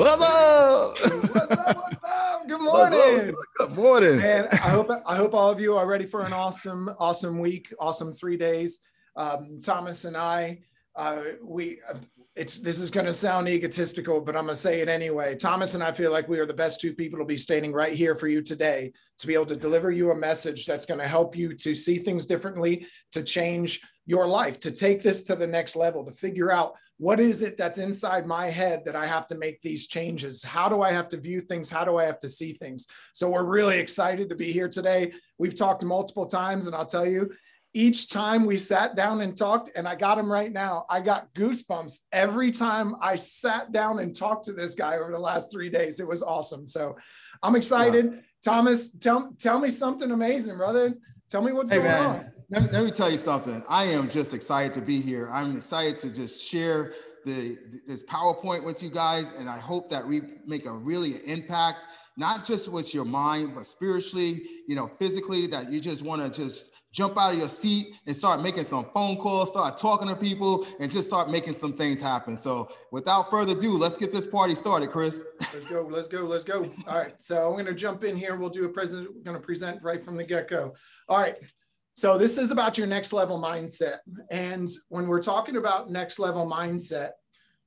What's up? what's up? What's up? Good morning. Good morning. And I hope I hope all of you are ready for an awesome, awesome week, awesome three days. Um, Thomas and I, uh, we it's this is going to sound egotistical, but I'm going to say it anyway. Thomas and I feel like we are the best two people to be standing right here for you today to be able to deliver you a message that's going to help you to see things differently, to change your life, to take this to the next level, to figure out what is it that's inside my head that I have to make these changes? How do I have to view things? How do I have to see things? So we're really excited to be here today. We've talked multiple times, and I'll tell you, each time we sat down and talked, and I got him right now, I got goosebumps every time I sat down and talked to this guy over the last three days. It was awesome. So I'm excited. Thomas, tell, tell me something amazing, brother. Tell me what's hey, going man. on. Let me, let me tell you something. I am just excited to be here. I'm excited to just share the this PowerPoint with you guys, and I hope that we make a really impact, not just with your mind, but spiritually, you know, physically. That you just want to just jump out of your seat and start making some phone calls, start talking to people, and just start making some things happen. So, without further ado, let's get this party started, Chris. Let's go. Let's go. Let's go. All right. So I'm going to jump in here. We'll do a present. We're going to present right from the get go. All right. So this is about your next level mindset. And when we're talking about next level mindset,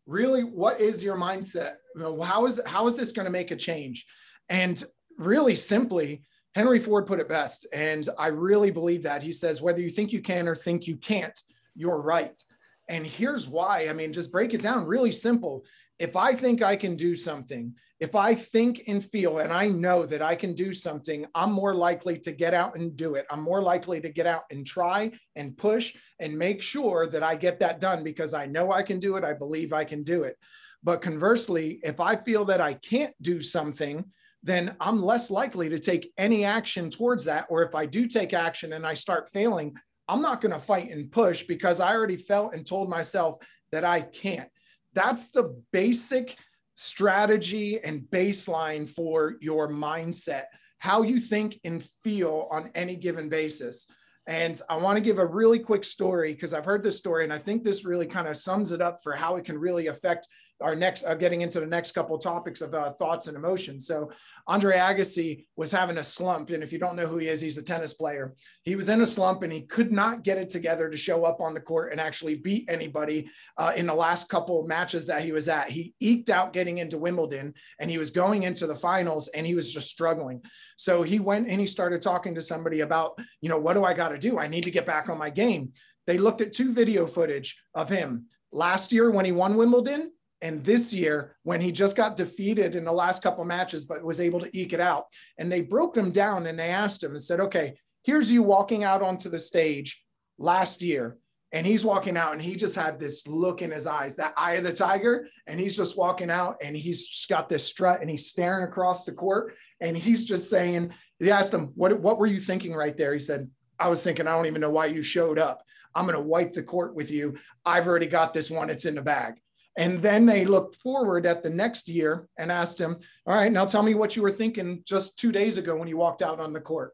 really, what is your mindset? How is how is this going to make a change? And really simply, Henry Ford put it best, and I really believe that. He says, whether you think you can or think you can't, you're right. And here's why. I mean, just break it down really simple. If I think I can do something, if I think and feel and I know that I can do something, I'm more likely to get out and do it. I'm more likely to get out and try and push and make sure that I get that done because I know I can do it. I believe I can do it. But conversely, if I feel that I can't do something, then I'm less likely to take any action towards that. Or if I do take action and I start failing, I'm not going to fight and push because I already felt and told myself that I can't. That's the basic strategy and baseline for your mindset, how you think and feel on any given basis. And I want to give a really quick story because I've heard this story and I think this really kind of sums it up for how it can really affect our next uh, getting into the next couple topics of uh, thoughts and emotions. So Andre Agassi was having a slump, and if you don't know who he is, he's a tennis player. He was in a slump and he could not get it together to show up on the court and actually beat anybody uh, in the last couple matches that he was at. He eked out getting into Wimbledon, and he was going into the finals, and he was just struggling. So he went and he started talking to somebody about, you know, what do I got to do? I need to get back on my game. They looked at two video footage of him last year when he won Wimbledon and this year when he just got defeated in the last couple matches but was able to eke it out. And they broke him down and they asked him and said okay here's you walking out onto the stage last year. And he's walking out and he just had this look in his eyes that eye of the tiger. And he's just walking out and he's got this strut and he's staring across the court. And he's just saying he asked him what, what were you thinking right there? He said i was thinking i don't even know why you showed up. I'm going to wipe the court with you. I've already got this one. It's in the bag and then they looked forward at the next year and asked him, All right, now tell me what you were thinking just two days ago when you walked out on the court.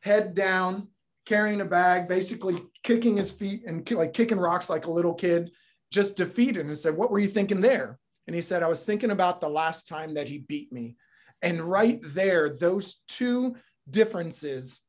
Head down, carrying a bag, basically kicking his feet and like kicking rocks like a little kid, just defeated. And said, What were you thinking there? And he said, I was thinking about the last time that he beat me. And right there, those two differences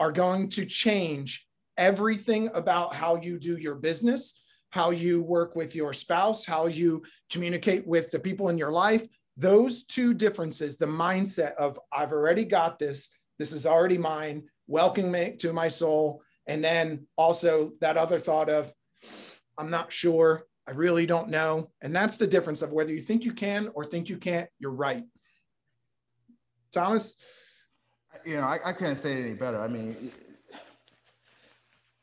are going to change everything about how you do your business how you work with your spouse, how you communicate with the people in your life. Those two differences, the mindset of I've already got this, this is already mine, welcome me to my soul. And then also that other thought of, I'm not sure, I really don't know. And that's the difference of whether you think you can or think you can't, you're right. Thomas? You know, I, I can't say it any better. I mean,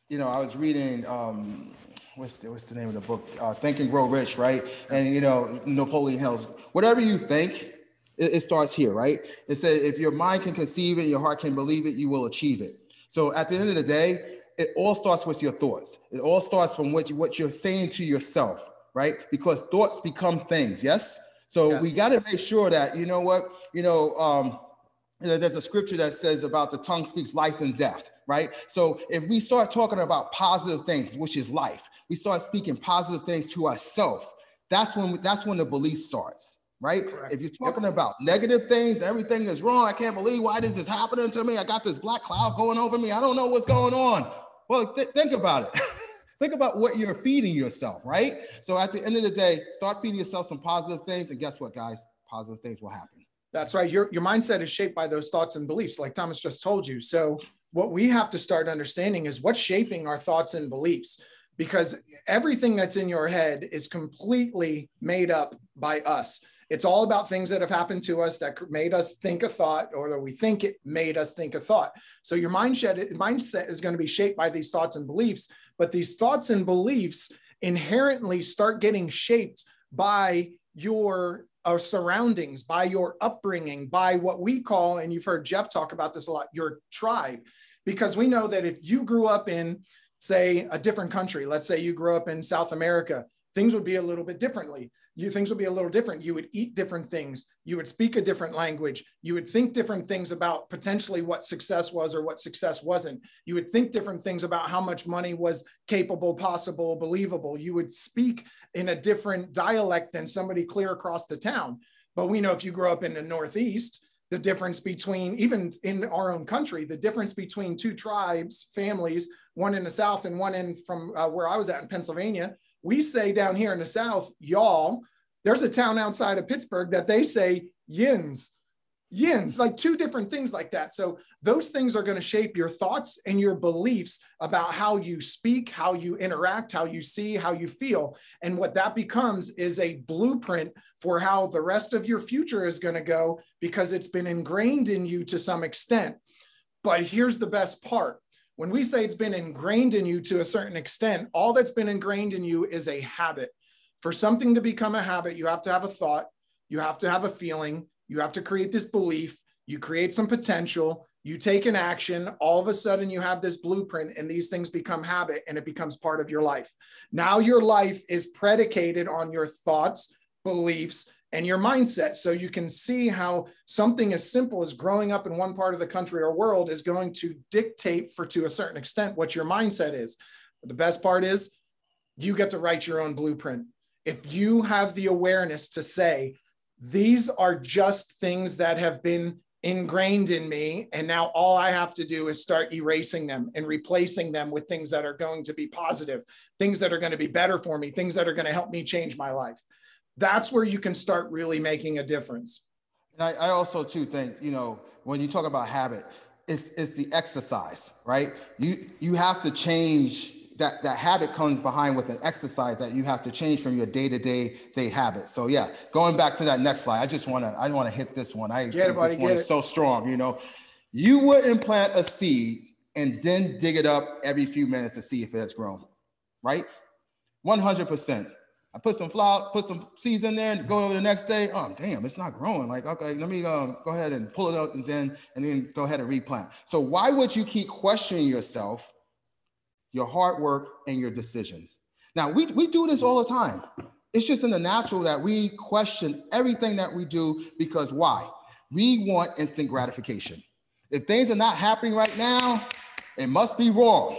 you know, I was reading um, what's the, what's the name of the book? Uh, think and Grow Rich, right? And you know, Napoleon Hill's whatever you think, it, it starts here, right? It says if your mind can conceive it, your heart can believe it, you will achieve it. So at the end of the day, it all starts with your thoughts. It all starts from what you what you're saying to yourself, right? Because thoughts become things. Yes. So yes. we got to make sure that you know what you know. Um, there's a scripture that says about the tongue speaks life and death right? So if we start talking about positive things, which is life, we start speaking positive things to ourselves. That's when that's when the belief starts, right? Correct. If you're talking yep. about negative things, everything is wrong. I can't believe why this is happening to me. I got this black cloud going over me. I don't know what's going on. Well, th- think about it. think about what you're feeding yourself, right? So at the end of the day, start feeding yourself some positive things. And guess what, guys? Positive things will happen. That's right. Your, your mindset is shaped by those thoughts and beliefs, like Thomas just told you. So, what we have to start understanding is what's shaping our thoughts and beliefs because everything that's in your head is completely made up by us. It's all about things that have happened to us that made us think a thought, or that we think it made us think a thought. So your mindset mindset is going to be shaped by these thoughts and beliefs, but these thoughts and beliefs inherently start getting shaped by your uh, surroundings, by your upbringing, by what we call, and you've heard Jeff talk about this a lot, your tribe. Because we know that if you grew up in, say, a different country, let's say you grew up in South America, things would be a little bit differently you things would be a little different. You would eat different things. You would speak a different language. You would think different things about potentially what success was or what success wasn't. You would think different things about how much money was capable, possible, believable. You would speak in a different dialect than somebody clear across the town. But we know if you grow up in the Northeast, the difference between even in our own country, the difference between two tribes, families, one in the South and one in from uh, where I was at in Pennsylvania, we say down here in the South, y'all. There's a town outside of Pittsburgh that they say yins, yins, like two different things like that. So those things are going to shape your thoughts and your beliefs about how you speak, how you interact, how you see, how you feel. And what that becomes is a blueprint for how the rest of your future is going to go because it's been ingrained in you to some extent. But here's the best part when we say it's been ingrained in you to a certain extent, all that's been ingrained in you is a habit. For something to become a habit, you have to have a thought, you have to have a feeling, you have to create this belief, you create some potential, you take an action, all of a sudden you have this blueprint and these things become habit and it becomes part of your life. Now your life is predicated on your thoughts, beliefs, and your mindset. So you can see how something as simple as growing up in one part of the country or world is going to dictate for to a certain extent what your mindset is. But the best part is you get to write your own blueprint. If you have the awareness to say, these are just things that have been ingrained in me. And now all I have to do is start erasing them and replacing them with things that are going to be positive, things that are going to be better for me, things that are going to help me change my life that's where you can start really making a difference. And I, I also too think, you know, when you talk about habit, it's it's the exercise, right? You you have to change that that habit comes behind with an exercise that you have to change from your day-to-day day habit. So yeah, going back to that next slide, I just want to I want to hit this one. I get it, buddy, this one is so strong. You know, you wouldn't plant a seed and then dig it up every few minutes to see if it has grown, right? One hundred percent. I put some flour, put some seeds in there, and go over the next day. Oh, damn, it's not growing. Like, okay, let me um, go ahead and pull it out, and then and then go ahead and replant. So why would you keep questioning yourself, your hard work, and your decisions? Now we we do this all the time. It's just in the natural that we question everything that we do because why? We want instant gratification. If things are not happening right now, it must be wrong,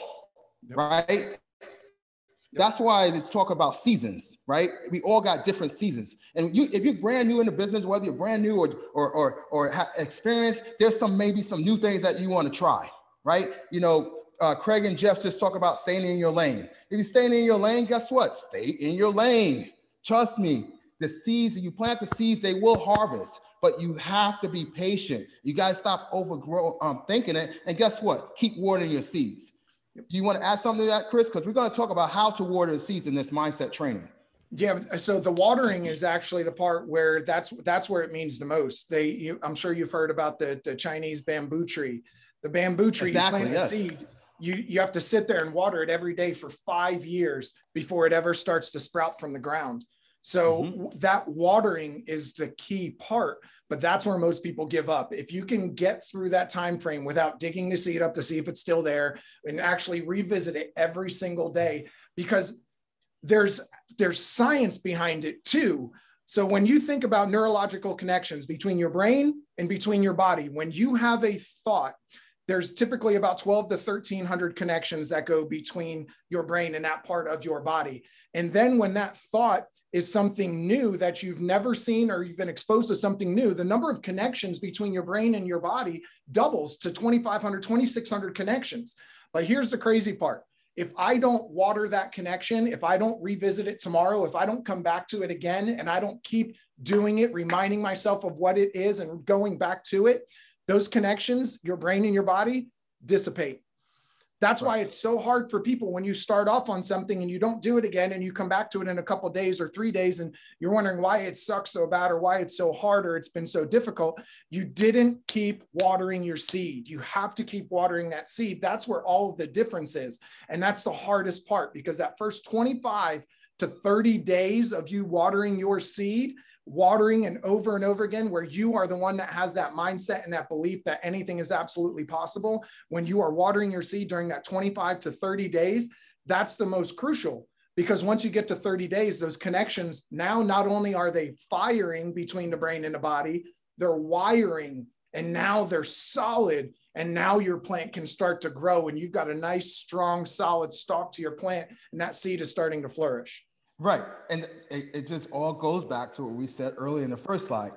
right? That's why it's talk about seasons, right? We all got different seasons. And you, if you're brand new in the business, whether you're brand new or or or, or have experience, there's some maybe some new things that you want to try, right? You know, uh, Craig and Jeff just talk about staying in your lane. If you're staying in your lane, guess what? Stay in your lane. Trust me, the seeds, you plant the seeds, they will harvest, but you have to be patient. You to stop overgrow, um, thinking it. And guess what? Keep watering your seeds. Do you want to add something to that, Chris? Because we're going to talk about how to water the seeds in this mindset training. Yeah, so the watering is actually the part where that's that's where it means the most. They, you, I'm sure you've heard about the, the Chinese bamboo tree. The bamboo tree, exactly, you plant yes. a seed, you you have to sit there and water it every day for five years before it ever starts to sprout from the ground. So mm-hmm. that watering is the key part, but that's where most people give up. If you can get through that time frame without digging the seed up to see if it's still there and actually revisit it every single day because there's there's science behind it too. So when you think about neurological connections between your brain and between your body, when you have a thought, there's typically about 12 to 1300 connections that go between your brain and that part of your body. And then when that thought is something new that you've never seen or you've been exposed to something new, the number of connections between your brain and your body doubles to 2500, 2600 connections. But here's the crazy part. If I don't water that connection, if I don't revisit it tomorrow, if I don't come back to it again and I don't keep doing it, reminding myself of what it is and going back to it, those connections, your brain and your body dissipate. That's why it's so hard for people when you start off on something and you don't do it again and you come back to it in a couple days or 3 days and you're wondering why it sucks so bad or why it's so hard or it's been so difficult. You didn't keep watering your seed. You have to keep watering that seed. That's where all of the difference is. And that's the hardest part because that first 25 to 30 days of you watering your seed watering and over and over again, where you are the one that has that mindset and that belief that anything is absolutely possible, when you are watering your seed during that 25 to 30 days, that's the most crucial. Because once you get to 30 days, those connections now not only are they firing between the brain and the body, they're wiring and now they're solid. And now your plant can start to grow and you've got a nice, strong, solid stalk to your plant, and that seed is starting to flourish. Right. And it, it, just all goes back to what we said earlier in the first slide.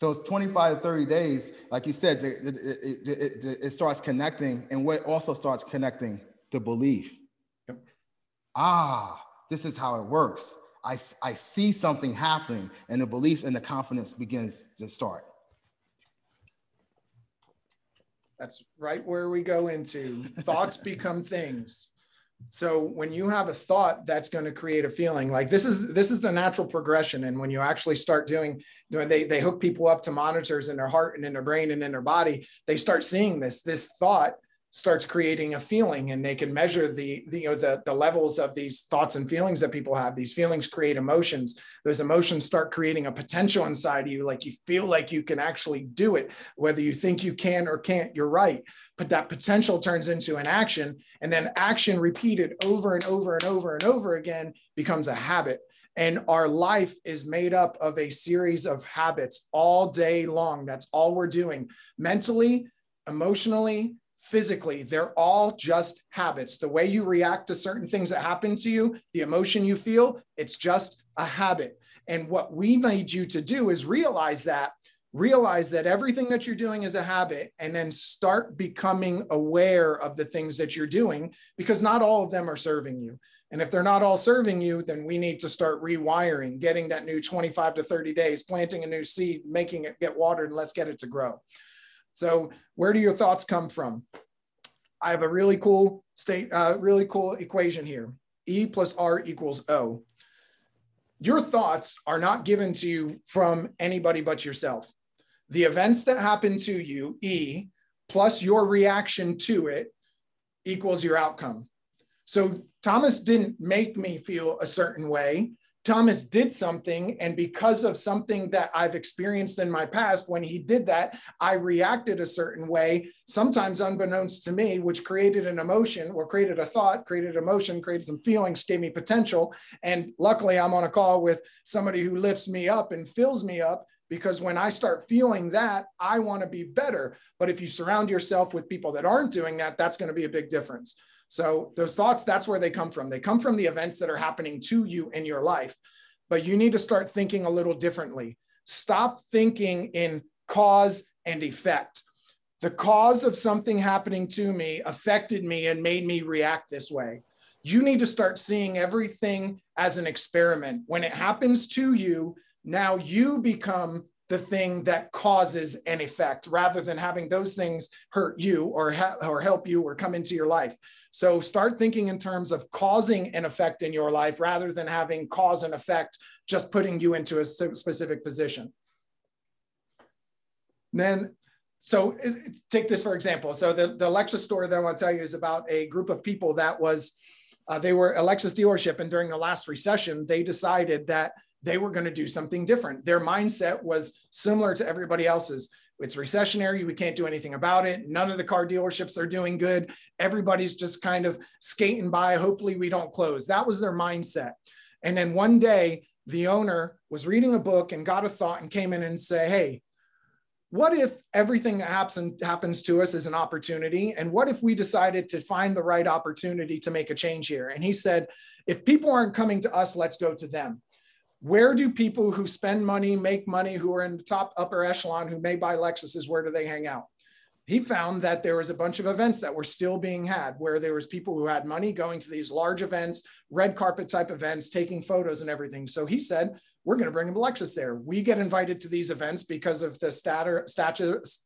Those 25 to 30 days, like you said, it, it, it starts connecting. And what also starts connecting? The belief. Yep. Ah, this is how it works. I, I see something happening, and the belief and the confidence begins to start. That's right where we go into thoughts become things so when you have a thought that's going to create a feeling like this is this is the natural progression. And when you actually start doing they they hook people up to monitors in their heart and in their brain and in their body they start seeing this this thought starts creating a feeling and they can measure the, the, you know the, the levels of these thoughts and feelings that people have. These feelings create emotions. Those emotions start creating a potential inside you like you feel like you can actually do it whether you think you can or can't you're right. But that potential turns into an action and then action repeated over and over and over and over again becomes a habit. And our life is made up of a series of habits all day long. That's all we're doing mentally emotionally physically, they're all just habits. The way you react to certain things that happen to you, the emotion you feel, it's just a habit. And what we need you to do is realize that, realize that everything that you're doing is a habit, and then start becoming aware of the things that you're doing because not all of them are serving you. And if they're not all serving you, then we need to start rewiring, getting that new 25 to 30 days, planting a new seed, making it get watered, and let's get it to grow. So where do your thoughts come from? I have a really cool state, uh, really cool equation here. E plus R equals O. Your thoughts are not given to you from anybody but yourself. The events that happen to you, E, plus your reaction to it equals your outcome. So Thomas didn't make me feel a certain way. Thomas did something, and because of something that I've experienced in my past, when he did that, I reacted a certain way, sometimes unbeknownst to me, which created an emotion or created a thought, created emotion, created some feelings, gave me potential. And luckily, I'm on a call with somebody who lifts me up and fills me up because when I start feeling that, I want to be better. But if you surround yourself with people that aren't doing that, that's going to be a big difference. So those thoughts, that's where they come from. They come from the events that are happening to you in your life. But you need to start thinking a little differently. Stop thinking in cause and effect. The cause of something happening to me affected me and made me react this way. You need to start seeing everything as an experiment. When it happens to you, now you become the thing that causes an effect rather than having those things hurt you or, ha- or help you or come into your life. So start thinking in terms of causing an effect in your life rather than having cause and effect just putting you into a specific position. And then, so take this for example. So the, the Lexus story that I want to tell you is about a group of people that was, uh, they were a Lexus dealership and during the last recession, they decided that they were going to do something different. Their mindset was similar to everybody else's. It's recessionary. We can't do anything about it. None of the car dealerships are doing good. Everybody's just kind of skating by. Hopefully, we don't close. That was their mindset. And then one day, the owner was reading a book and got a thought and came in and say, Hey, what if everything that happens happens to us is an opportunity and what if we decided to find the right opportunity to make a change here and he said if people aren't coming to us let's go to them where do people who spend money make money who are in the top upper echelon who may buy lexuses where do they hang out he found that there was a bunch of events that were still being had where there was people who had money going to these large events red carpet type events taking photos and everything so he said we're going to bring a Lexus there. We get invited to these events because of the status,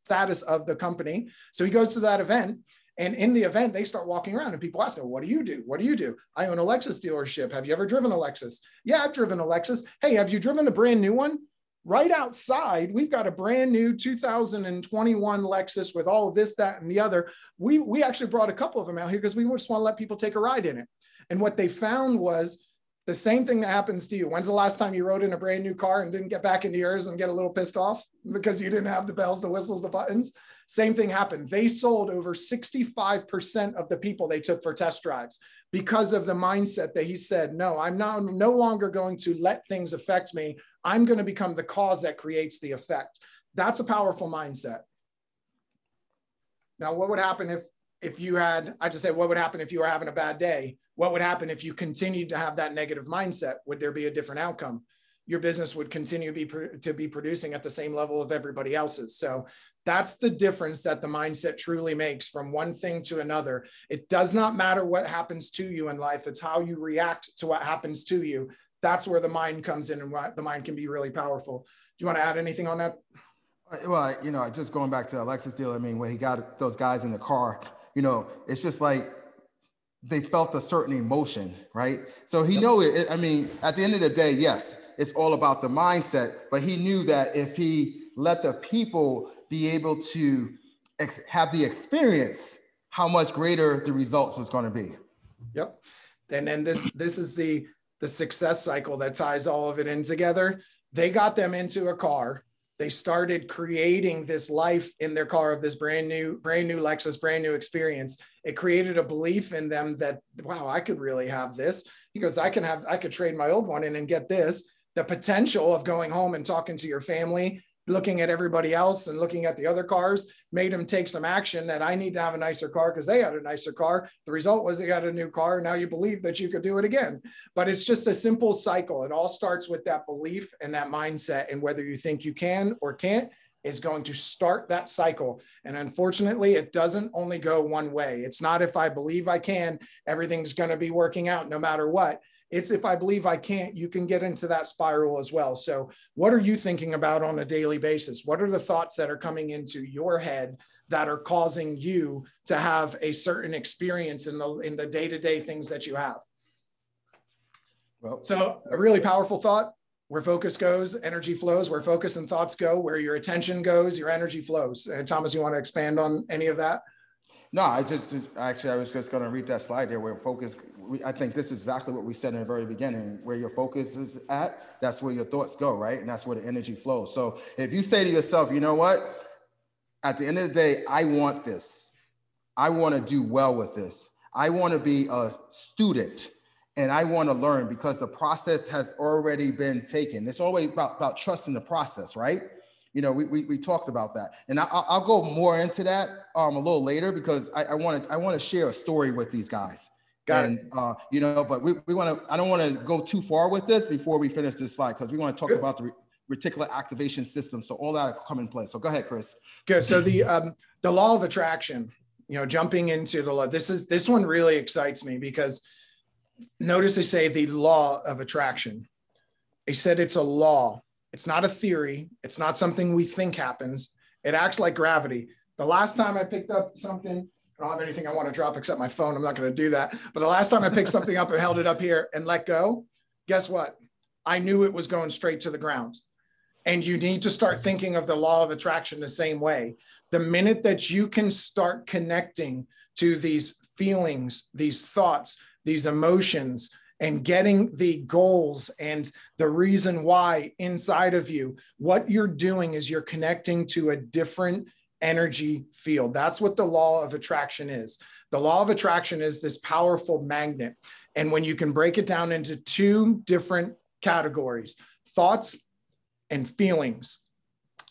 status of the company. So he goes to that event. And in the event, they start walking around and people ask them, What do you do? What do you do? I own a Lexus dealership. Have you ever driven a Lexus? Yeah, I've driven a Lexus. Hey, have you driven a brand new one? Right outside, we've got a brand new 2021 Lexus with all of this, that, and the other. We, we actually brought a couple of them out here because we just want to let people take a ride in it. And what they found was the same thing that happens to you. When's the last time you rode in a brand new car and didn't get back into yours and get a little pissed off because you didn't have the bells, the whistles, the buttons? Same thing happened. They sold over 65% of the people they took for test drives because of the mindset that he said, no, I'm now no longer going to let things affect me. I'm going to become the cause that creates the effect. That's a powerful mindset. Now, what would happen if if you had, I just said, what would happen if you were having a bad day? What would happen if you continued to have that negative mindset? Would there be a different outcome? Your business would continue to be, to be producing at the same level of everybody else's. So that's the difference that the mindset truly makes from one thing to another. It does not matter what happens to you in life, it's how you react to what happens to you. That's where the mind comes in and the mind can be really powerful. Do you want to add anything on that? Well, you know, just going back to a Lexus deal, I mean, when he got those guys in the car, you know, it's just like they felt a certain emotion, right? So he yep. knew it. I mean, at the end of the day, yes, it's all about the mindset, but he knew that if he let the people be able to ex- have the experience, how much greater the results was going to be. Yep. And then this this is the the success cycle that ties all of it in together. They got them into a car they started creating this life in their car of this brand new brand new lexus brand new experience. It created a belief in them that wow i could really have this goes i can have i could trade my old one in and get this. The potential of going home and talking to your family looking at everybody else and looking at the other cars made him take some action that I need to have a nicer car because they had a nicer car. The result was they got a new car. Now you believe that you could do it again. But it's just a simple cycle. It all starts with that belief and that mindset. And whether you think you can or can't is going to start that cycle. And unfortunately, it doesn't only go one way. It's not if I believe I can, everything's going to be working out no matter what it's if I believe I can't, you can get into that spiral as well. So, what are you thinking about on a daily basis? What are the thoughts that are coming into your head that are causing you to have a certain experience in the in the day-to-day things that you have? Well, so a really powerful thought. Where focus goes, energy flows. Where focus and thoughts go, where your attention goes, your energy flows. Uh, Thomas, you want to expand on any of that? No, I just actually I was just going to read that slide there where focus we, I think this is exactly what we said in the very beginning. Where your focus is at, that's where your thoughts go, right? And that's where the energy flows. So if you say to yourself, you know what? At the end of the day, I want this. I want to do well with this. I want to be a student and I want to learn because the process has already been taken. It's always about, about trusting the process, right? You know, we, we, we talked about that. And I, will go more into that um, a little later because I, I want to I want to share a story with these guys. Got and, it. Uh, you know, but we, we want to, I don't want to go too far with this before we finish this slide because we want to talk Good. about the reticular activation system. So all that come in place. So go ahead, Chris. Good. So the, um, the law of attraction, you know, jumping into the law, this is, this one really excites me because notice they say the law of attraction. They said it's a law. It's not a theory. It's not something we think happens. It acts like gravity. The last time I picked up something I don't have anything I want to drop except my phone. I'm not going to do that. But the last time I picked something up and held it up here and let go, guess what? I knew it was going straight to the ground. And you need to start thinking of the law of attraction the same way. The minute that you can start connecting to these feelings, these thoughts, these emotions, and getting the goals and the reason why inside of you, what you're doing is you're connecting to a different energy field. That's what the law of attraction is. The law of attraction is this powerful magnet. And when you can break it down into two different categories thoughts and feelings.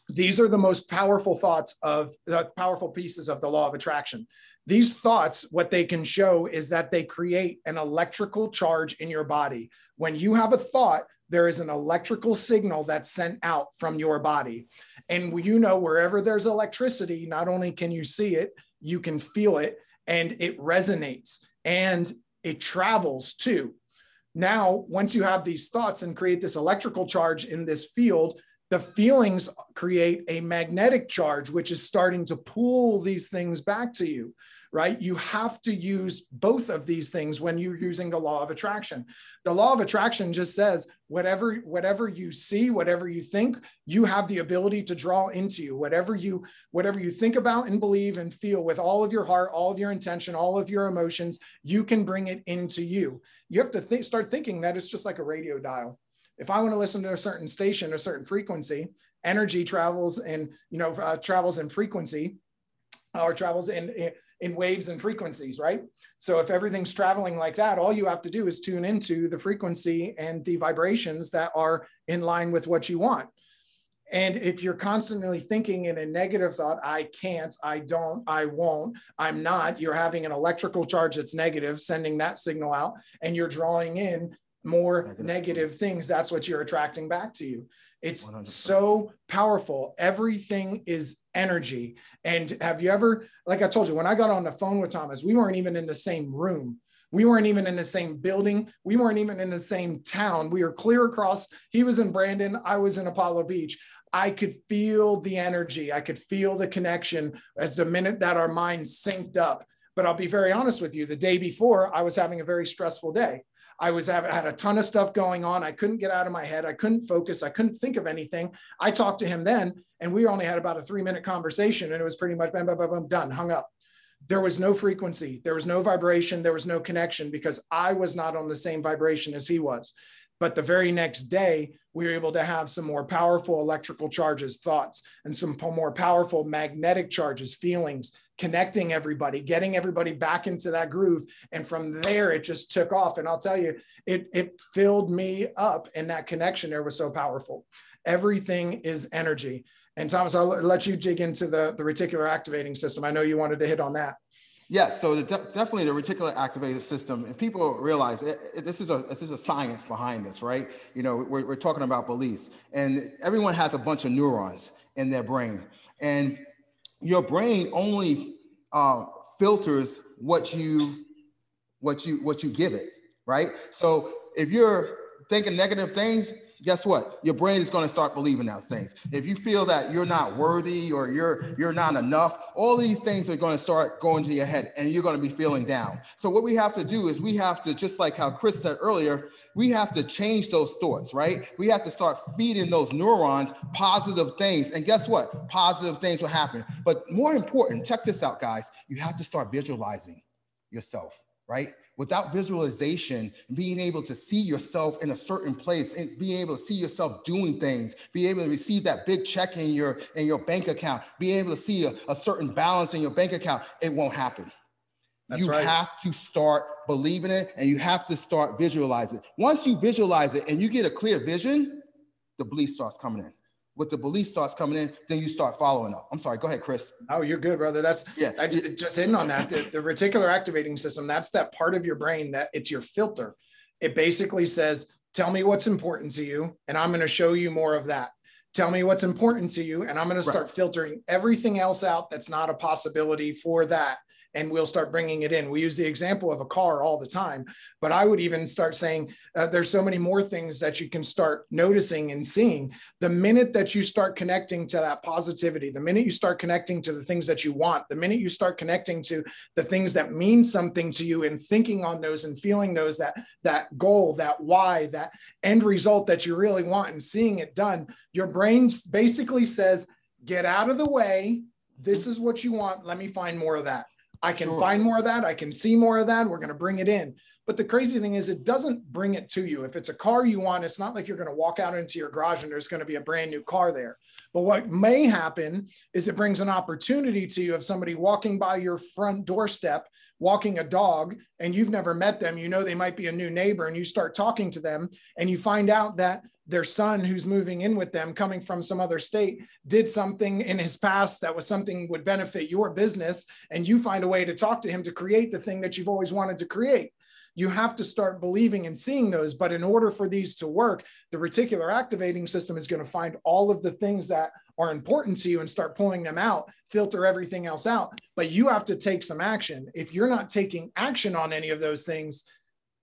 these are the most powerful thoughts of the powerful pieces of the law of attraction. These thoughts, what they can show is that they create an electrical charge in your body. When you have a thought, there is an electrical signal that's sent out from your body. And you know, wherever there's electricity, not only can you see it, you can feel it and it resonates and it travels too. Now, once you have these thoughts and create this electrical charge in this field, the feelings create a magnetic charge, which is starting to pull these things back to you, right? You have to use both of these things when you're using the law of attraction. The law of attraction just says whatever whatever you see, whatever you think, you have the ability to draw into you. Whatever you whatever you think about and believe and feel with all of your heart, all of your intention, all of your emotions, you can bring it into you. You have to th- start thinking that it's just like a radio dial if I want to listen to a certain station, a certain frequency, energy travels and you know uh, travels in frequency, or travels in, in in waves and frequencies, right? So if everything's traveling like that, all you have to do is tune into the frequency and the vibrations that are in line with what you want. And if you're constantly thinking in a negative thought, I can't, I don't, I won't, I'm not, you're having an electrical charge that's negative, sending that signal out, and you're drawing in more negative, negative things, that's what you're attracting back to you. It's 100%. so powerful. Everything is energy. And have you ever, like I told you, when I got on the phone with Thomas, we weren't even in the same room. We weren't even in the same building. We weren't even in the same town. We were clear across. He was in Brandon. I was in Apollo Beach. I could feel the energy. I could feel the connection as the minute that our minds synced up. But I'll be very honest with you, the day before, I was having a very stressful day. I was had a ton of stuff going on. I couldn't get out of my head. I couldn't focus. I couldn't think of anything. I talked to him then, and we only had about a three minute conversation, and it was pretty much bam, bam, bam, bam, done, hung up. There was no frequency. There was no vibration. There was no connection because I was not on the same vibration as he was. But the very next day, we were able to have some more powerful electrical charges, thoughts, and some more powerful magnetic charges, feelings, connecting everybody, getting everybody back into that groove. And from there, it just took off. And I'll tell you, it, it filled me up. And that connection there was so powerful. Everything is energy. And Thomas, I'll let you dig into the, the reticular activating system. I know you wanted to hit on that. Yes, so the de- definitely the reticular activating system, and people realize it, it, this is a this is a science behind this, right? You know, we're, we're talking about beliefs, and everyone has a bunch of neurons in their brain, and your brain only uh, filters what you what you what you give it, right? So if you're thinking negative things, guess what? Your brain is going to start believing those things. If you feel that you're not worthy or you're you're not enough, all these things are going to start going to your head and you're going to be feeling down. So what we have to do is we have to just like how Chris said earlier, we have to change those thoughts, right? We have to start feeding those neurons positive things. And guess what? Positive things will happen. But more important, check this out guys, you have to start visualizing yourself, right? without visualization, being able to see yourself in a certain place and being able to see yourself doing things, be able to receive that big check in your in your bank account, be able to see a, a certain balance in your bank account, it won't happen. That's you right. have to start believing it and you have to start visualizing. Once you visualize it and you get a clear vision, the belief starts coming in with the belief starts coming in, then you start following up. I'm sorry. Go ahead, Chris. Oh, you're good, brother. That's yeah. I just, just hitting on that. The, the reticular activating system. That's that part of your brain that it's your filter. It basically says, "Tell me what's important to you, and I'm going to show you more of that." Tell me what's important to you, and I'm going to start right. filtering everything else out that's not a possibility for that and we'll start bringing it in. We use the example of a car all the time, but I would even start saying uh, there's so many more things that you can start noticing and seeing. The minute that you start connecting to that positivity, the minute you start connecting to the things that you want, the minute you start connecting to the things that mean something to you and thinking on those and feeling those that that goal, that why, that end result that you really want and seeing it done, your brain basically says, get out of the way. This is what you want. Let me find more of that. I can sure. find more of that. I can see more of that. We're going to bring it in. But the crazy thing is, it doesn't bring it to you. If it's a car you want, it's not like you're going to walk out into your garage and there's going to be a brand new car there. But what may happen is it brings an opportunity to you of somebody walking by your front doorstep, walking a dog, and you've never met them. You know they might be a new neighbor, and you start talking to them, and you find out that their son who's moving in with them coming from some other state did something in his past that was something would benefit your business and you find a way to talk to him to create the thing that you've always wanted to create you have to start believing and seeing those but in order for these to work the reticular activating system is going to find all of the things that are important to you and start pulling them out filter everything else out but you have to take some action if you're not taking action on any of those things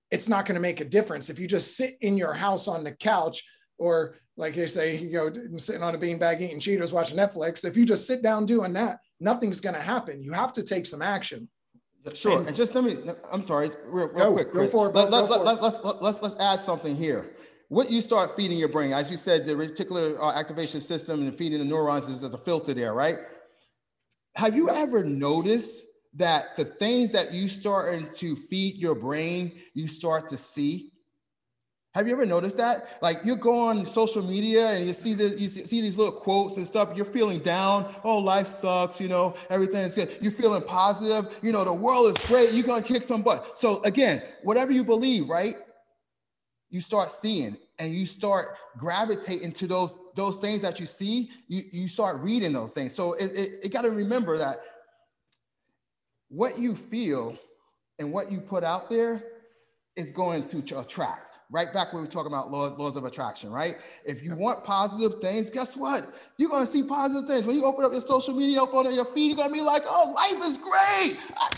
it's not going to make a difference if you just sit in your house on the couch or like you say, you know, sitting on a beanbag eating Cheetos, watching Netflix. If you just sit down doing that, nothing's going to happen. You have to take some action. Sure. And, and just let me, I'm sorry, real, real go, quick, Chris. Go for it, let, let, let, let, let's, let's, let's add something here. What you start feeding your brain, as you said, the reticular uh, activation system and feeding the neurons is, a filter there, right? Have you ever noticed that the things that you starting to feed your brain, you start to see? Have you ever noticed that? Like you go on social media and you see the, you see these little quotes and stuff. You're feeling down. Oh, life sucks. You know, everything's good. You're feeling positive. You know, the world is great. You're gonna kick some butt. So again, whatever you believe, right? You start seeing and you start gravitating to those those things that you see. You you start reading those things. So it, it, it got to remember that what you feel and what you put out there is going to attract right back when we're talking about laws, laws of attraction, right? If you want positive things, guess what? You're gonna see positive things. When you open up your social media, open up your feed, you're gonna be like, oh, life is great. I,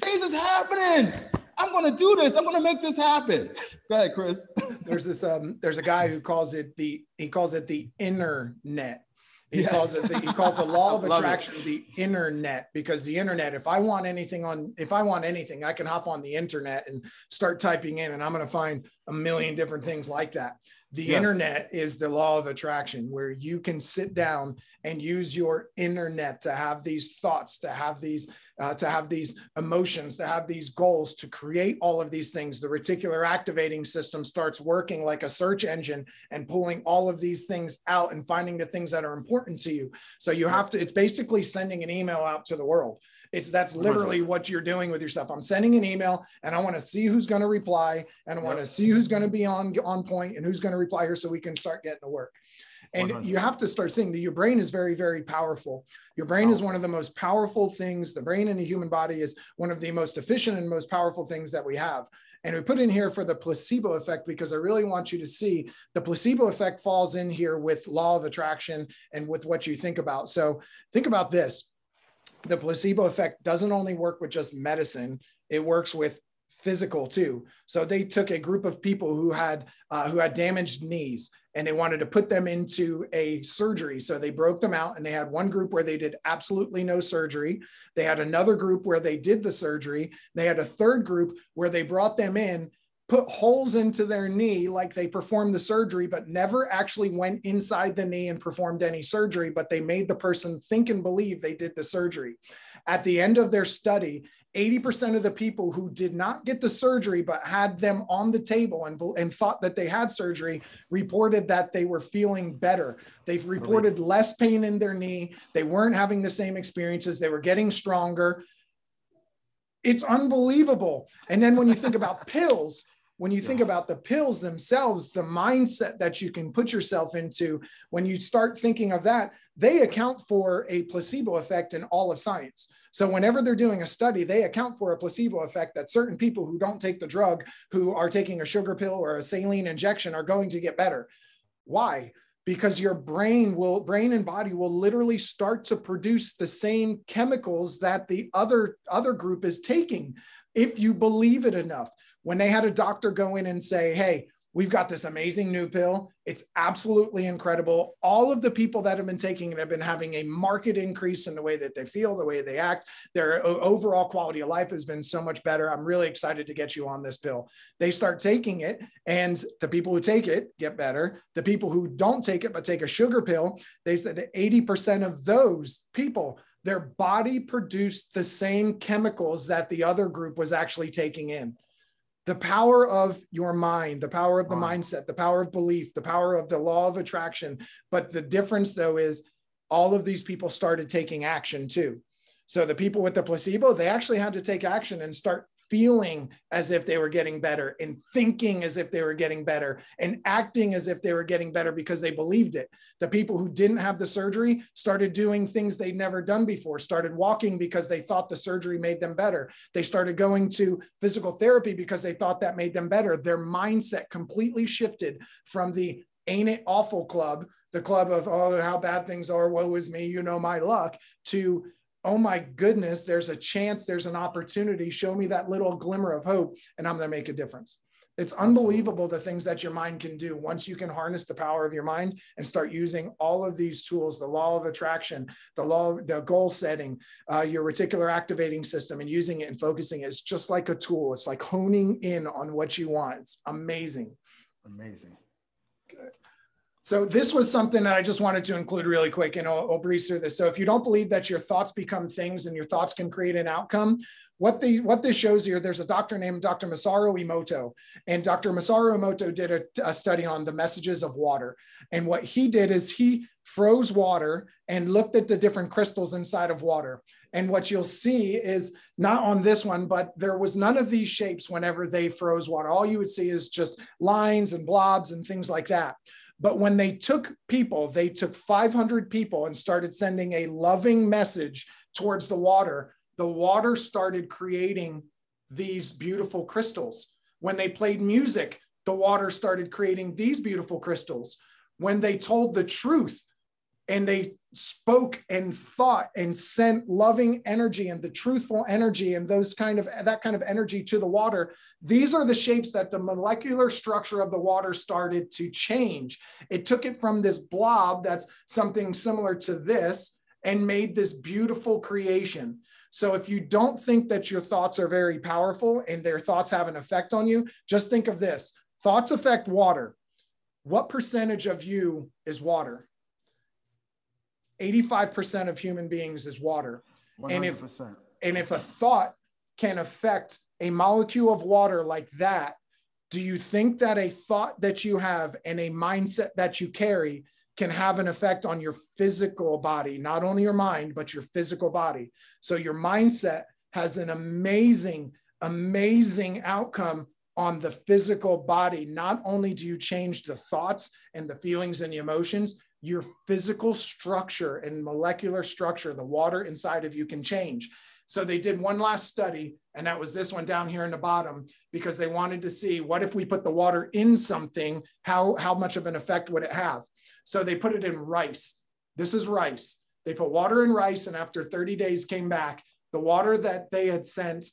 things is happening. I'm gonna do this. I'm gonna make this happen. Go ahead, Chris. there's this um, there's a guy who calls it the he calls it the internet. He yes. calls it the, he calls the law of attraction it. the internet because the internet, if I want anything on, if I want anything, I can hop on the internet and start typing in and I'm going to find a million different things like that. The yes. internet is the law of attraction where you can sit down and use your internet to have these thoughts, to have these uh, to have these emotions, to have these goals, to create all of these things. The reticular activating system starts working like a search engine and pulling all of these things out and finding the things that are important to you. So you have to, it's basically sending an email out to the world. It's that's literally what you're doing with yourself. I'm sending an email and I want to see who's going to reply and I want to see who's going to be on on point and who's going to reply here so we can start getting to work. And 100. you have to start seeing that your brain is very, very powerful. Your brain is one of the most powerful things. The brain in the human body is one of the most efficient and most powerful things that we have. And we put in here for the placebo effect because I really want you to see the placebo effect falls in here with law of attraction and with what you think about. So think about this the placebo effect doesn't only work with just medicine, it works with physical too. So they took a group of people who had uh, who had damaged knees and they wanted to put them into a surgery. So they broke them out and they had one group where they did absolutely no surgery. They had another group where they did the surgery. They had a third group where they brought them in put holes into their knee like they performed the surgery but never actually went inside the knee and performed any surgery but they made the person think and believe they did the surgery. At the end of their study 80% of the people who did not get the surgery but had them on the table and, and thought that they had surgery reported that they were feeling better. They've reported less pain in their knee. They weren't having the same experiences. They were getting stronger. It's unbelievable. And then when you think about pills when you think about the pills themselves, the mindset that you can put yourself into, when you start thinking of that, they account for a placebo effect in all of science. So, whenever they're doing a study, they account for a placebo effect that certain people who don't take the drug, who are taking a sugar pill or a saline injection, are going to get better. Why? because your brain will brain and body will literally start to produce the same chemicals that the other other group is taking if you believe it enough when they had a doctor go in and say, Hey, we've got this amazing new pill. It's absolutely incredible. All of the people that have been taking it have been having a market increase in the way that they feel, the way they act. Their overall quality of life has been so much better. I'm really excited to get you on this pill. They start taking it, and the people who take it get better. The people who don't take it but take a sugar pill, they said that 80% of those people their body produced the same chemicals that the other group was actually taking in. The power of your mind, the power of the Wow. mindset, the power of belief, the power of the law of attraction. But the difference, though, is all of these people started taking action too. So the people with the placebo, they actually had to take action and start feeling as if they were getting better and thinking as if they were getting better and acting as if they were getting better because they believed it. The people who didn't have the surgery started doing things they'd never done before, started walking because they thought the surgery made them better. They started going to physical therapy because they thought that made them better. Their mindset completely shifted from the ain't it awful club, the club of, oh, how bad things are, woe is me, you know my luck, to oh my goodness, there's a chance, there's an opportunity. Show me that little glimmer of hope, and I'm going to make a difference. It's unbelievable the things that your mind can do once you can harness the power of your mind and start using all of these tools the law of attraction, the law of the goal setting, uh, your reticular activating system, and using it and focusing. It's just like a tool, it's like honing in on what you want. It's amazing. Amazing. So this was something that I just wanted to include really quick, and I'll, I'll, breeze through this. So if you don't believe that your thoughts become things and your thoughts can create an outcome, what the what this shows here, there's a doctor named Dr. Masaru Emoto, and Dr. Masaru Emoto did a, a study on the messages of water. And what he did is he froze water and looked at the different crystals inside of water. And what you'll see is not on this one, but there was none of these shapes whenever they froze water. All you would see is just lines and blobs and things like that. But when they took people, they took 500 people and started sending a loving message towards the water. The water started creating these beautiful crystals. When they played music, the water started creating these beautiful crystals. When they told the truth and they spoke and thought and sent loving energy and the truthful energy and those kind of that kind of energy to the water. These are the shapes that the molecular structure of the water started to change. It took it from this blob that's something similar to this and made this beautiful creation. So if you don't think that your thoughts are very powerful and their thoughts have an effect on you just think of this. Thoughts affect water. What percentage of you is water 85% of human beings is water. 100%. And if, and if a thought can affect a molecule of water like that, do you think that a thought that you have and a mindset that you carry can have an effect on your physical body, not only your mind, but your physical body? So your mindset has an amazing, amazing outcome on the physical body. Not only do you change the thoughts and the feelings and the emotions, your physical structure and molecular structure, the water inside of you can change. So they did one last study, and that was this one down here in the bottom, because they wanted to see what if we put the water in something, how, how much of an effect would it have? So they put it in rice. This is rice. They put water in rice, and after 30 days came back, the water that they had sent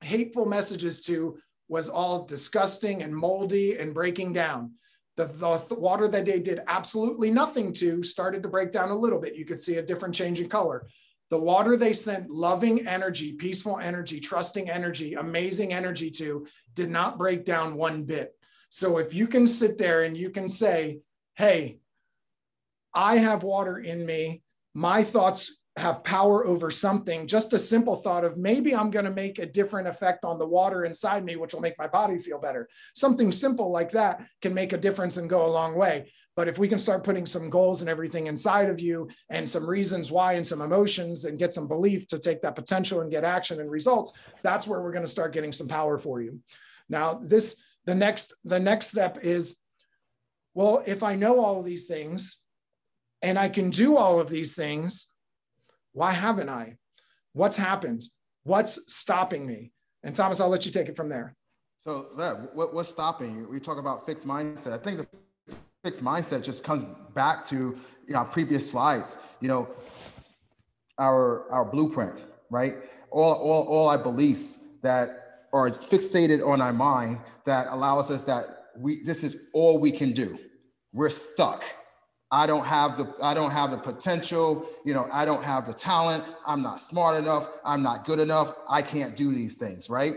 hateful messages to was all disgusting and moldy and breaking down. The, the, water that they did absolutely nothing to started to break down a little bit. You could see a different change in color. The water they sent loving energy, peaceful energy, trusting energy, amazing energy to did not break down one bit. So if you can sit there and you can say, hey, I have water in me, my thoughts have power over something, just a simple thought of maybe I'm going to make a different effect on the water inside me, which will make my body feel better. Something simple like that can make a difference and go a long way. But if we can start putting some goals and everything inside of you and some reasons why and some emotions and get some belief to take that potential and get action and results, that's where we're going to start getting some power for you. Now, this the next the next step is well, if I know all these things and I can do all of these things, why haven't I? What's happened? What's stopping me? And Thomas, I'll let you take it from there. So, that, what, what's stopping you? We talk about fixed mindset. I think the fixed mindset just comes back to you know previous slides. You know, our our blueprint, right? All all all our beliefs that are fixated on our mind that allows us that we this is all we can do. We're stuck I don't have the I don't have the potential, you know, I don't have the talent, I'm not smart enough, I'm not good enough, I can't do these things, right?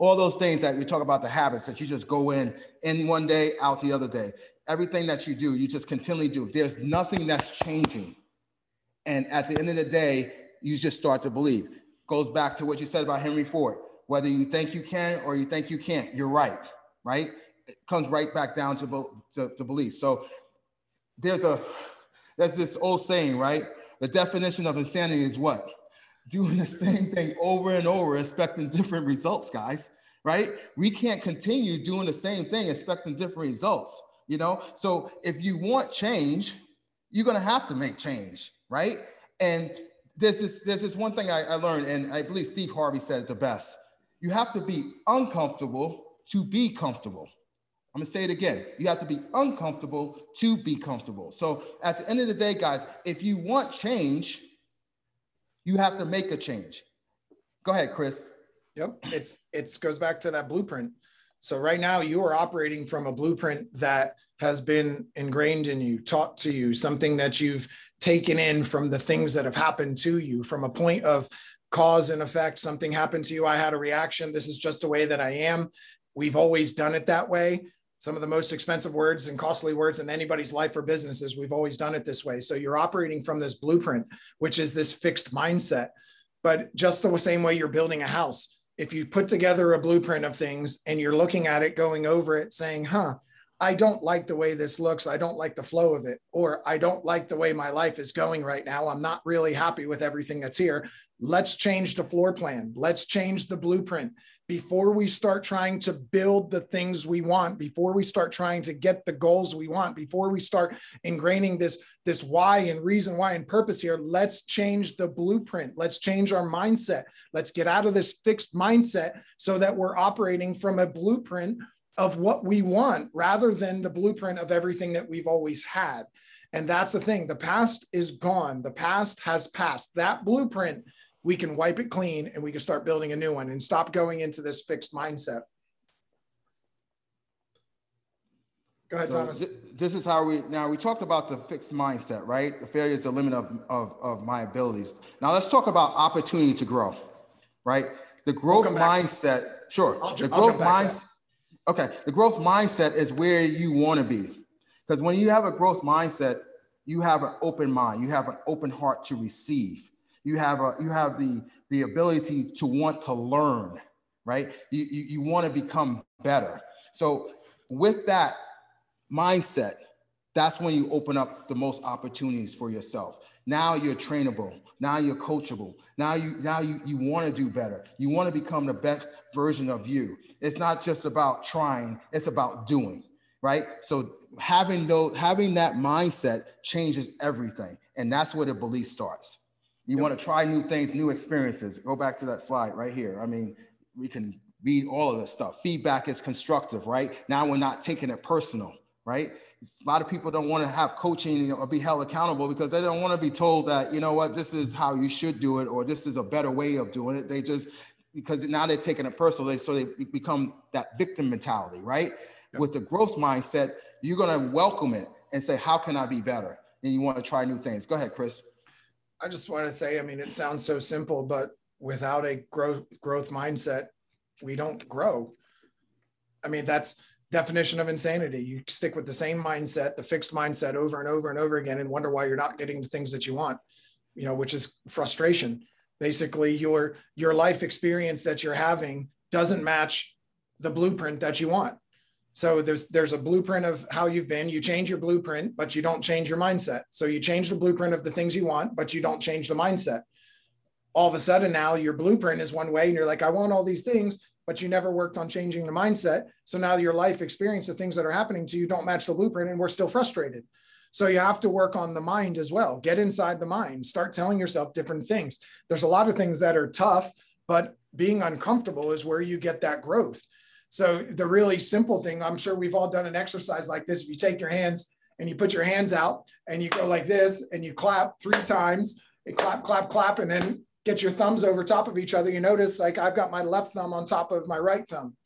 All those things that we talk about the habits that you just go in in one day, out the other day. Everything that you do, you just continually do. There's nothing that's changing. And at the end of the day, you just start to believe. Goes back to what you said about Henry Ford. whether you think you can or you think you can't. You're right, right? It comes right back down to, to, to belief. So there's a there's this old saying, right? The definition of insanity is what? Doing the same thing over and over, expecting different results, guys, right? We can't continue doing the same thing, expecting different results, you know? So if you want change, you're gonna have to make change, right? And there's this, there's this one thing I, I learned, and I believe Steve Harvey said it the best. You have to be uncomfortable to be comfortable. I'm gonna say it again. You have to be uncomfortable to be comfortable. So at the end of the day, guys, if you want change, you have to make a change. Go ahead, Chris. Yep, it's it goes back to that blueprint. So right now you are operating from a blueprint that has been ingrained in you, taught to you, something that you've taken in from the things that have happened to you from a point of cause and effect. Something happened to you, I had a reaction. This is just the way that I am. We've always done it that way some of the most expensive words and costly words in anybody's life or businesses. We've always done it this way. So you're operating from this blueprint, which is this fixed mindset. But just the same way you're building a house, if you put together a blueprint of things and you're looking at it, going over it, saying, huh, I don't like the way this looks. I don't like the flow of it, or I don't like the way my life is going right now. I'm not really happy with everything that's here. Let's change the floor plan. Let's change the blueprint before we start trying to build the things we want before we start trying to get the goals we want before we start ingraining this this why and reason why and purpose here let's change the blueprint. Let's change our mindset. Let's get out of this fixed mindset so that we're operating from a blueprint of what we want rather than the blueprint of everything that we've always had. And that's the thing. The past is gone. The past has passed. That blueprint we can wipe it clean and we can start building a new one and stop going into this fixed mindset. Go ahead, so Thomas. Th this is how we now we talked about the fixed mindset, right? The failure is the limit of, of, of my abilities. Now let's talk about opportunity to grow, right? The growth mindset, sure. I'll, the growth mindset. Okay, the growth mindset is where you want to be. Because when you have a growth mindset, you have an open mind, you have an open heart to receive you have a you have the the ability to want to learn right? You you, you want to become better. So with that mindset that's when you open up the most opportunities for yourself. Now you're trainable. Now you're coachable. Now you now you, you want to do better. You want to become the best version of you. It's not just about trying. It's about doing right? So having those having that mindset changes everything and that's where the belief starts you yep. want to try new things, new experiences. Go back to that slide right here. I mean, we can read all of this stuff. Feedback is constructive, right? Now we're not taking it personal, right? A lot of people don't want to have coaching or be held accountable because they don't want to be told that, you know what, this is how you should do it or this is a better way of doing it. They just, because now they're taking it personal, they, so they become that victim mentality, right? Yep. With the growth mindset, you're going to welcome it and say, how can I be better? And you want to try new things. Go ahead, Chris. I just want to say, I mean, it sounds so simple, but without a growth growth mindset, we don't grow. I mean, that's definition of insanity. You stick with the same mindset, the fixed mindset over and over and over again and wonder why you're not getting the things that you want, you know, which is frustration. Basically, your your life experience that you're having doesn't match the blueprint that you want. So there's there's a blueprint of how you've been. You change your blueprint, but you don't change your mindset. So you change the blueprint of the things you want, but you don't change the mindset. All of a sudden now your blueprint is one way and you're like, I want all these things, but you never worked on changing the mindset. So now your life experience, the things that are happening to you don't match the blueprint and we're still frustrated. So you have to work on the mind as well. Get inside the mind, start telling yourself different things. There's a lot of things that are tough, but being uncomfortable is where you get that growth. So the really simple thing, I'm sure we've all done an exercise like this. If you take your hands and you put your hands out and you go like this and you clap three times and clap, clap, clap, and then get your thumbs over top of each other, you notice like I've got my left thumb on top of my right thumb.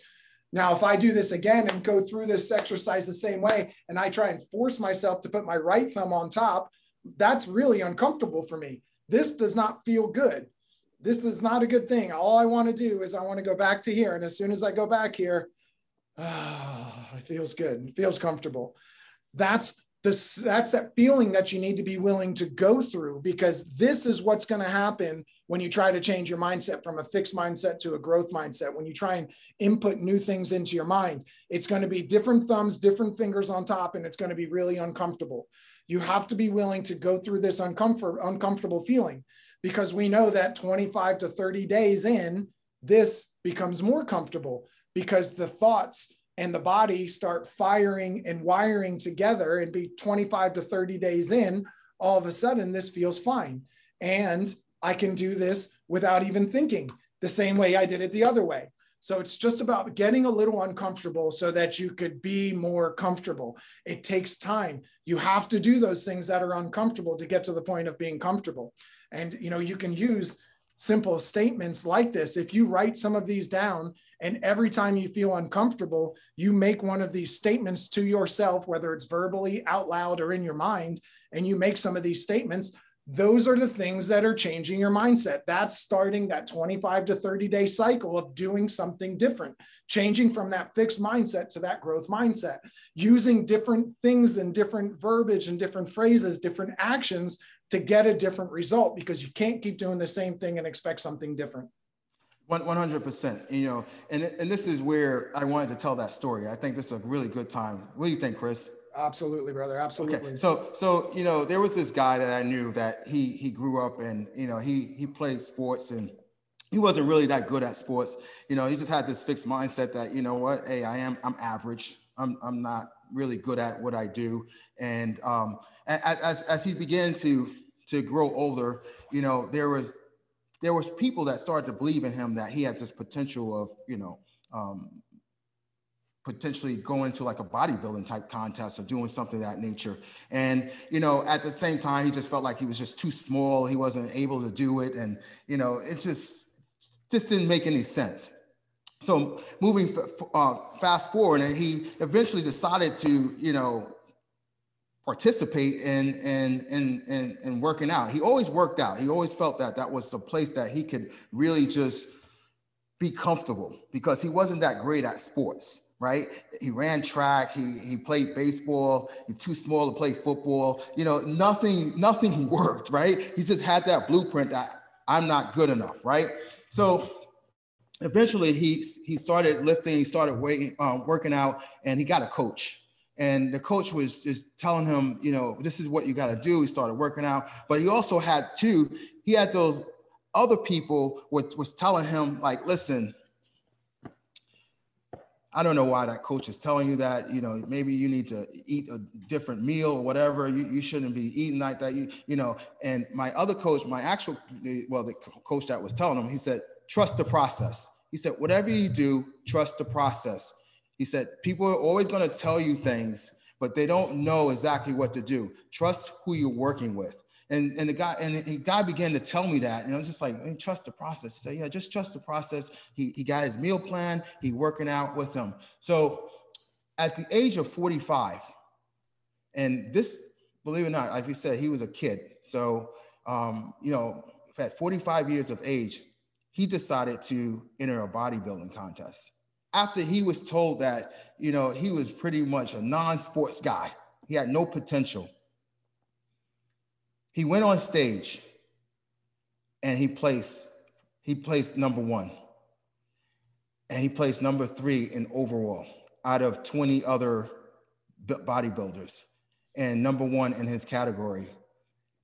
Now, if I do this again and go through this exercise the same way, and I try and force myself to put my right thumb on top, that's really uncomfortable for me. This does not feel good this is not a good thing. All I want to do is I want to go back to here. And as soon as I go back here, ah, it feels good. It feels comfortable. That's this that's that feeling that you need to be willing to go through because this is what's going to happen when you try to change your mindset from a fixed mindset to a growth mindset when you try and input new things into your mind it's going to be different thumbs different fingers on top and it's going to be really uncomfortable you have to be willing to go through this uncomfort, uncomfortable feeling because we know that 25 to 30 days in this becomes more comfortable because the thoughts and the body start firing and wiring together and be 25 to 30 days in, all of a sudden this feels fine. And I can do this without even thinking the same way I did it the other way. So it's just about getting a little uncomfortable so that you could be more comfortable. It takes time. You have to do those things that are uncomfortable to get to the point of being comfortable. And you know, you can use simple statements like this. If you write some of these down and every time you feel uncomfortable, you make one of these statements to yourself, whether it's verbally, out loud, or in your mind, and you make some of these statements, those are the things that are changing your mindset. That's starting that 25 to 30 day cycle of doing something different, changing from that fixed mindset to that growth mindset, using different things and different verbiage and different phrases, different actions to get a different result because you can't keep doing the same thing and expect something different. 100%. You know, and, and this is where I wanted to tell that story. I think this is a really good time. What do you think, Chris? Absolutely, brother. Absolutely. Okay. So, so, you know, there was this guy that I knew that he, he grew up and, you know, he, he played sports and he wasn't really that good at sports. You know, he just had this fixed mindset that, you know what, Hey, I am, I'm average. I'm, I'm not really good at what I do. And, um, as, as he began to, to grow older, you know, there was, there was people that started to believe in him that he had this potential of, you know, um, potentially going to like a bodybuilding type contest or doing something of that nature. And, you know, at the same time, he just felt like he was just too small. He wasn't able to do it. And, you know, it just, just didn't make any sense. So moving uh, fast forward, and he eventually decided to, you know, participate in, in, in, in, in working out. He always worked out. He always felt that that was a place that he could really just be comfortable because he wasn't that great at sports right? He ran track, he, he played baseball, he's too small to play football. You know, nothing, nothing worked, right? He just had that blueprint that I'm not good enough, right? So eventually he he started lifting, he started waiting, um, working out, and he got a coach. And the coach was just telling him, you know, this is what you got to do. He started working out, but he also had two. He had those other people was was telling him like, listen, I don't know why that coach is telling you that. You know, maybe you need to eat a different meal or whatever. You, you shouldn't be eating like that. You, you know, and my other coach, my actual, well, the coach that was telling him, he said, trust the process. He said, whatever you do, trust the process. He said, people are always going to tell you things, but they don't know exactly what to do. Trust who you're working with. And, and the guy and the guy began to tell me that, and I was just like, hey, trust the process. He said, yeah, just trust the process. He, he got his meal plan. He working out with him. So at the age of 45, and this, believe it or not, as we said, he was a kid. So, um, you know, at 45 years of age, he decided to enter a bodybuilding contest. After he was told that, you know, he was pretty much a non-sports guy. He had no potential. He went on stage and he placed he placed number one. And he placed number three in overall out of 20 other bodybuilders and number one in his category.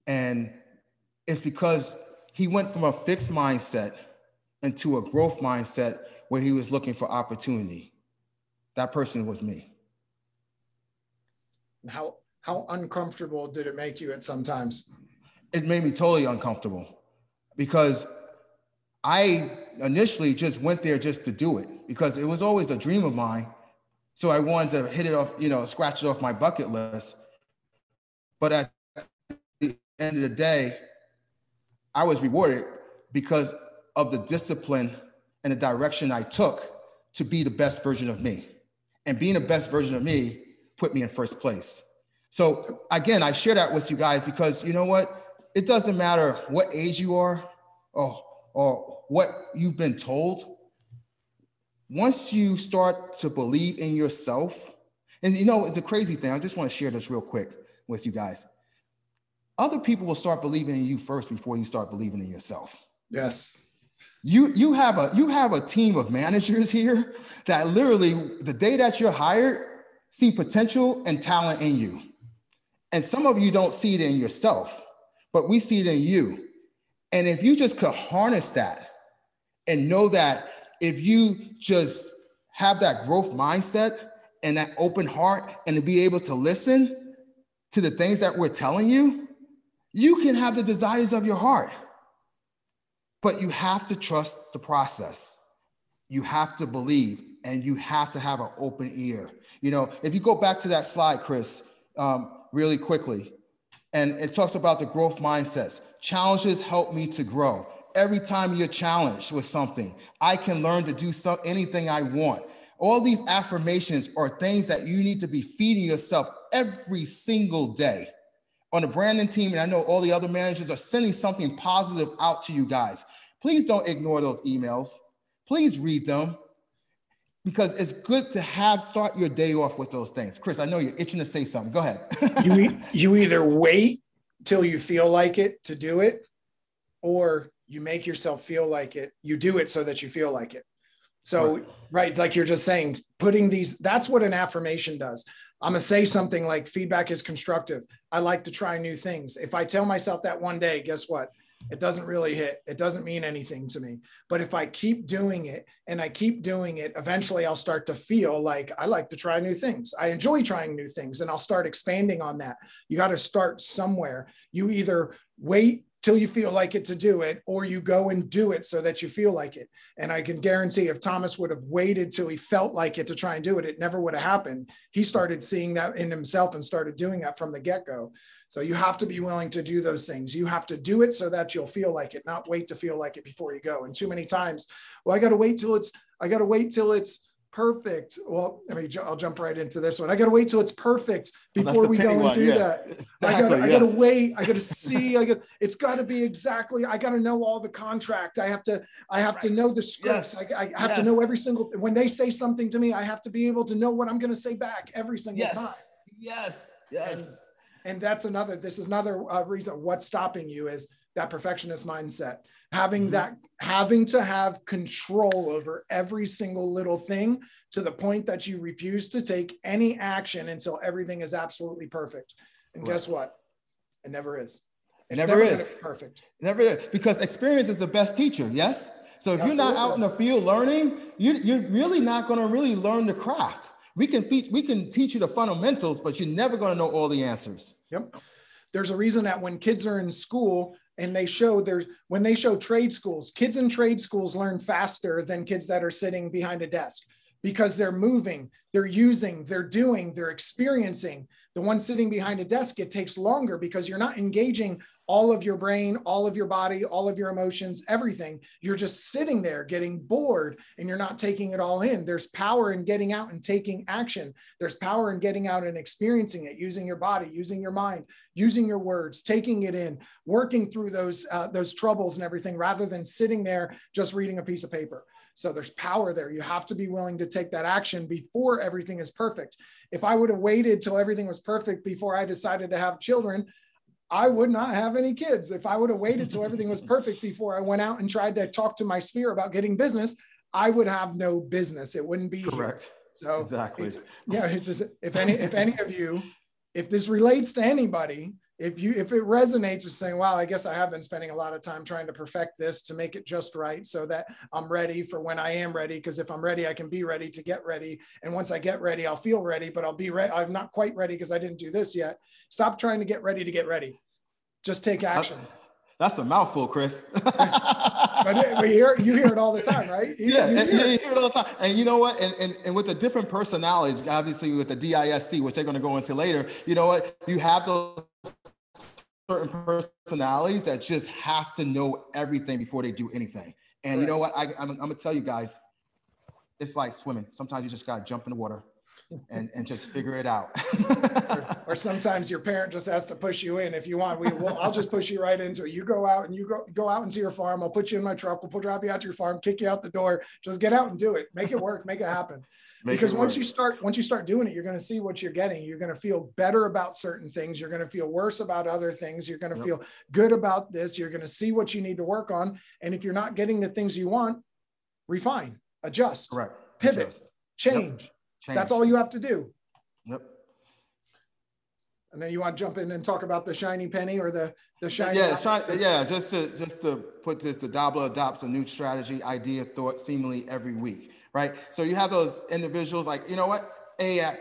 And it's because he went from a fixed mindset into a growth mindset where he was looking for opportunity. That person was me. How how uncomfortable did it make you at sometimes? It made me totally uncomfortable because I initially just went there just to do it because it was always a dream of mine. So I wanted to hit it off, you know, scratch it off my bucket list. But at the end of the day, I was rewarded because of the discipline and the direction I took to be the best version of me. And being the best version of me put me in first place. So again, I share that with you guys because you know what? It doesn't matter what age you are or, or what you've been told. Once you start to believe in yourself And you know, it's a crazy thing. I just want to share this real quick with you guys. Other people will start believing in you first before you start believing in yourself. Yes. You you have a you have a team of managers here that literally the day that you're hired see potential and talent in you. And some of you don't see it in yourself, but we see it in you. And if you just could harness that and know that if you just have that growth mindset and that open heart and to be able to listen to the things that we're telling you, you can have the desires of your heart. But you have to trust the process. You have to believe and you have to have an open ear. You know, if you go back to that slide, Chris, um, really quickly, and it talks about the growth mindsets. Challenges help me to grow. Every time you're challenged with something, I can learn to do so, anything I want. All these affirmations are things that you need to be feeding yourself every single day. On the branding team, and I know all the other managers are sending something positive out to you guys. Please don't ignore those emails. Please read them because it's good to have start your day off with those things. Chris, I know you're itching to say something. Go ahead. you you either wait till you feel like it to do it, or you make yourself feel like it. You do it so that you feel like it. So right, right like you're just saying, putting these. That's what an affirmation does. I'm gonna say something like feedback is constructive. I like to try new things. If I tell myself that one day, guess what? it doesn't really hit. It doesn't mean anything to me. But if I keep doing it and I keep doing it, eventually I'll start to feel like I like to try new things. I enjoy trying new things and I'll start expanding on that. You got to start somewhere. You either wait till you feel like it to do it, or you go and do it so that you feel like it. And I can guarantee if Thomas would have waited till he felt like it to try and do it, it never would have happened. He started seeing that in himself and started doing that from the get go. So you have to be willing to do those things. You have to do it so that you'll feel like it, not wait to feel like it before you go. And too many times, well, I got to wait till it's, I got to wait till it's, perfect. Well, I mean, I'll jump right into this one. I got to wait till it's perfect before well, we go and do yeah. that. Exactly, I got yes. to wait. I got to see. I got. It's got to be exactly. I got to know all the contract. I have to. I have right. to know the scripts. Yes. I, I, have yes. to know every single. When they say something to me, I have to be able to know what I'm going to say back every single yes. time. Yes. Yes. And, and that's another. This is another uh, reason. What's stopping you is that perfectionist mindset having mm-hmm. that having to have control over every single little thing to the point that you refuse to take any action until everything is absolutely perfect. And right. guess what? It never is. It never, never is. perfect. It never is. Because experience is the best teacher yes? So if Absolutely. you're not out in the field learning you, you're really not going to really learn the craft. We can teach we can teach you the fundamentals but you're never going to know all the answers. Yep. There's a reason that when kids are in school and they show there's when they show trade schools kids in trade schools learn faster than kids that are sitting behind a desk because they're moving, they're using, they're doing, they're experiencing. The one sitting behind a desk, it takes longer because you're not engaging all of your brain, all of your body, all of your emotions, everything. You're just sitting there getting bored and you're not taking it all in. There's power in getting out and taking action. There's power in getting out and experiencing it, using your body, using your mind, using your words, taking it in, working through those uh, those troubles and everything rather than sitting there just reading a piece of paper. So there's power there. You have to be willing to take that action before everything is perfect. If I would have waited till everything was perfect before I decided to have children, I would not have any kids. If I would have waited till everything was perfect before I went out and tried to talk to my sphere about getting business, I would have no business. It wouldn't be correct. So exactly. Yeah. It's just, if any, if any of you, if this relates to anybody, if you if it resonates with saying wow i guess i have been spending a lot of time trying to perfect this to make it just right so that i'm ready for when i am ready because if i'm ready i can be ready to get ready. And once i get ready i'll feel ready but i'll be ready i'm not quite ready because i didn't do this yet. Stop trying to get ready to get ready. Just take action. that's a mouthful chris. But we hear you hear it all the time right? You, yeah you hear, you hear, it all the time. And you know what? And, and, and with the different personalities obviously with the disc which they're going to go into later you know what? You have those certain personalities that just have to know everything before they do anything. And right. you know what? I, I'm, I'm gonna tell you guys, it's like swimming. Sometimes you just gotta jump in the water and, and just figure it out. or, or, sometimes your parent just has to push you in. If you want, we will. I'll just push you right into it. You go out and you go go out into your farm. I'll put you in my truck. We'll drop you out to your farm, kick you out the door. Just get out and do it. Make it work. Make it happen. Make because once you start once you start doing it, you're going to see what you're getting. You're going to feel better about certain things. You're going to feel worse about other things. You're going to yep. feel good about this. You're going to see what you need to work on. And if you're not getting the things you want, refine, adjust, Correct. pivot, adjust. Change. Yep. change. That's all you have to do. Yep. And then you want to jump in and talk about the shiny penny or the the shiny. Yeah, yeah. Just to just to put this, the Dabbler adopts a new strategy, idea, thought, seemingly every week, right? So you have those individuals like, you know what? Hey, uh,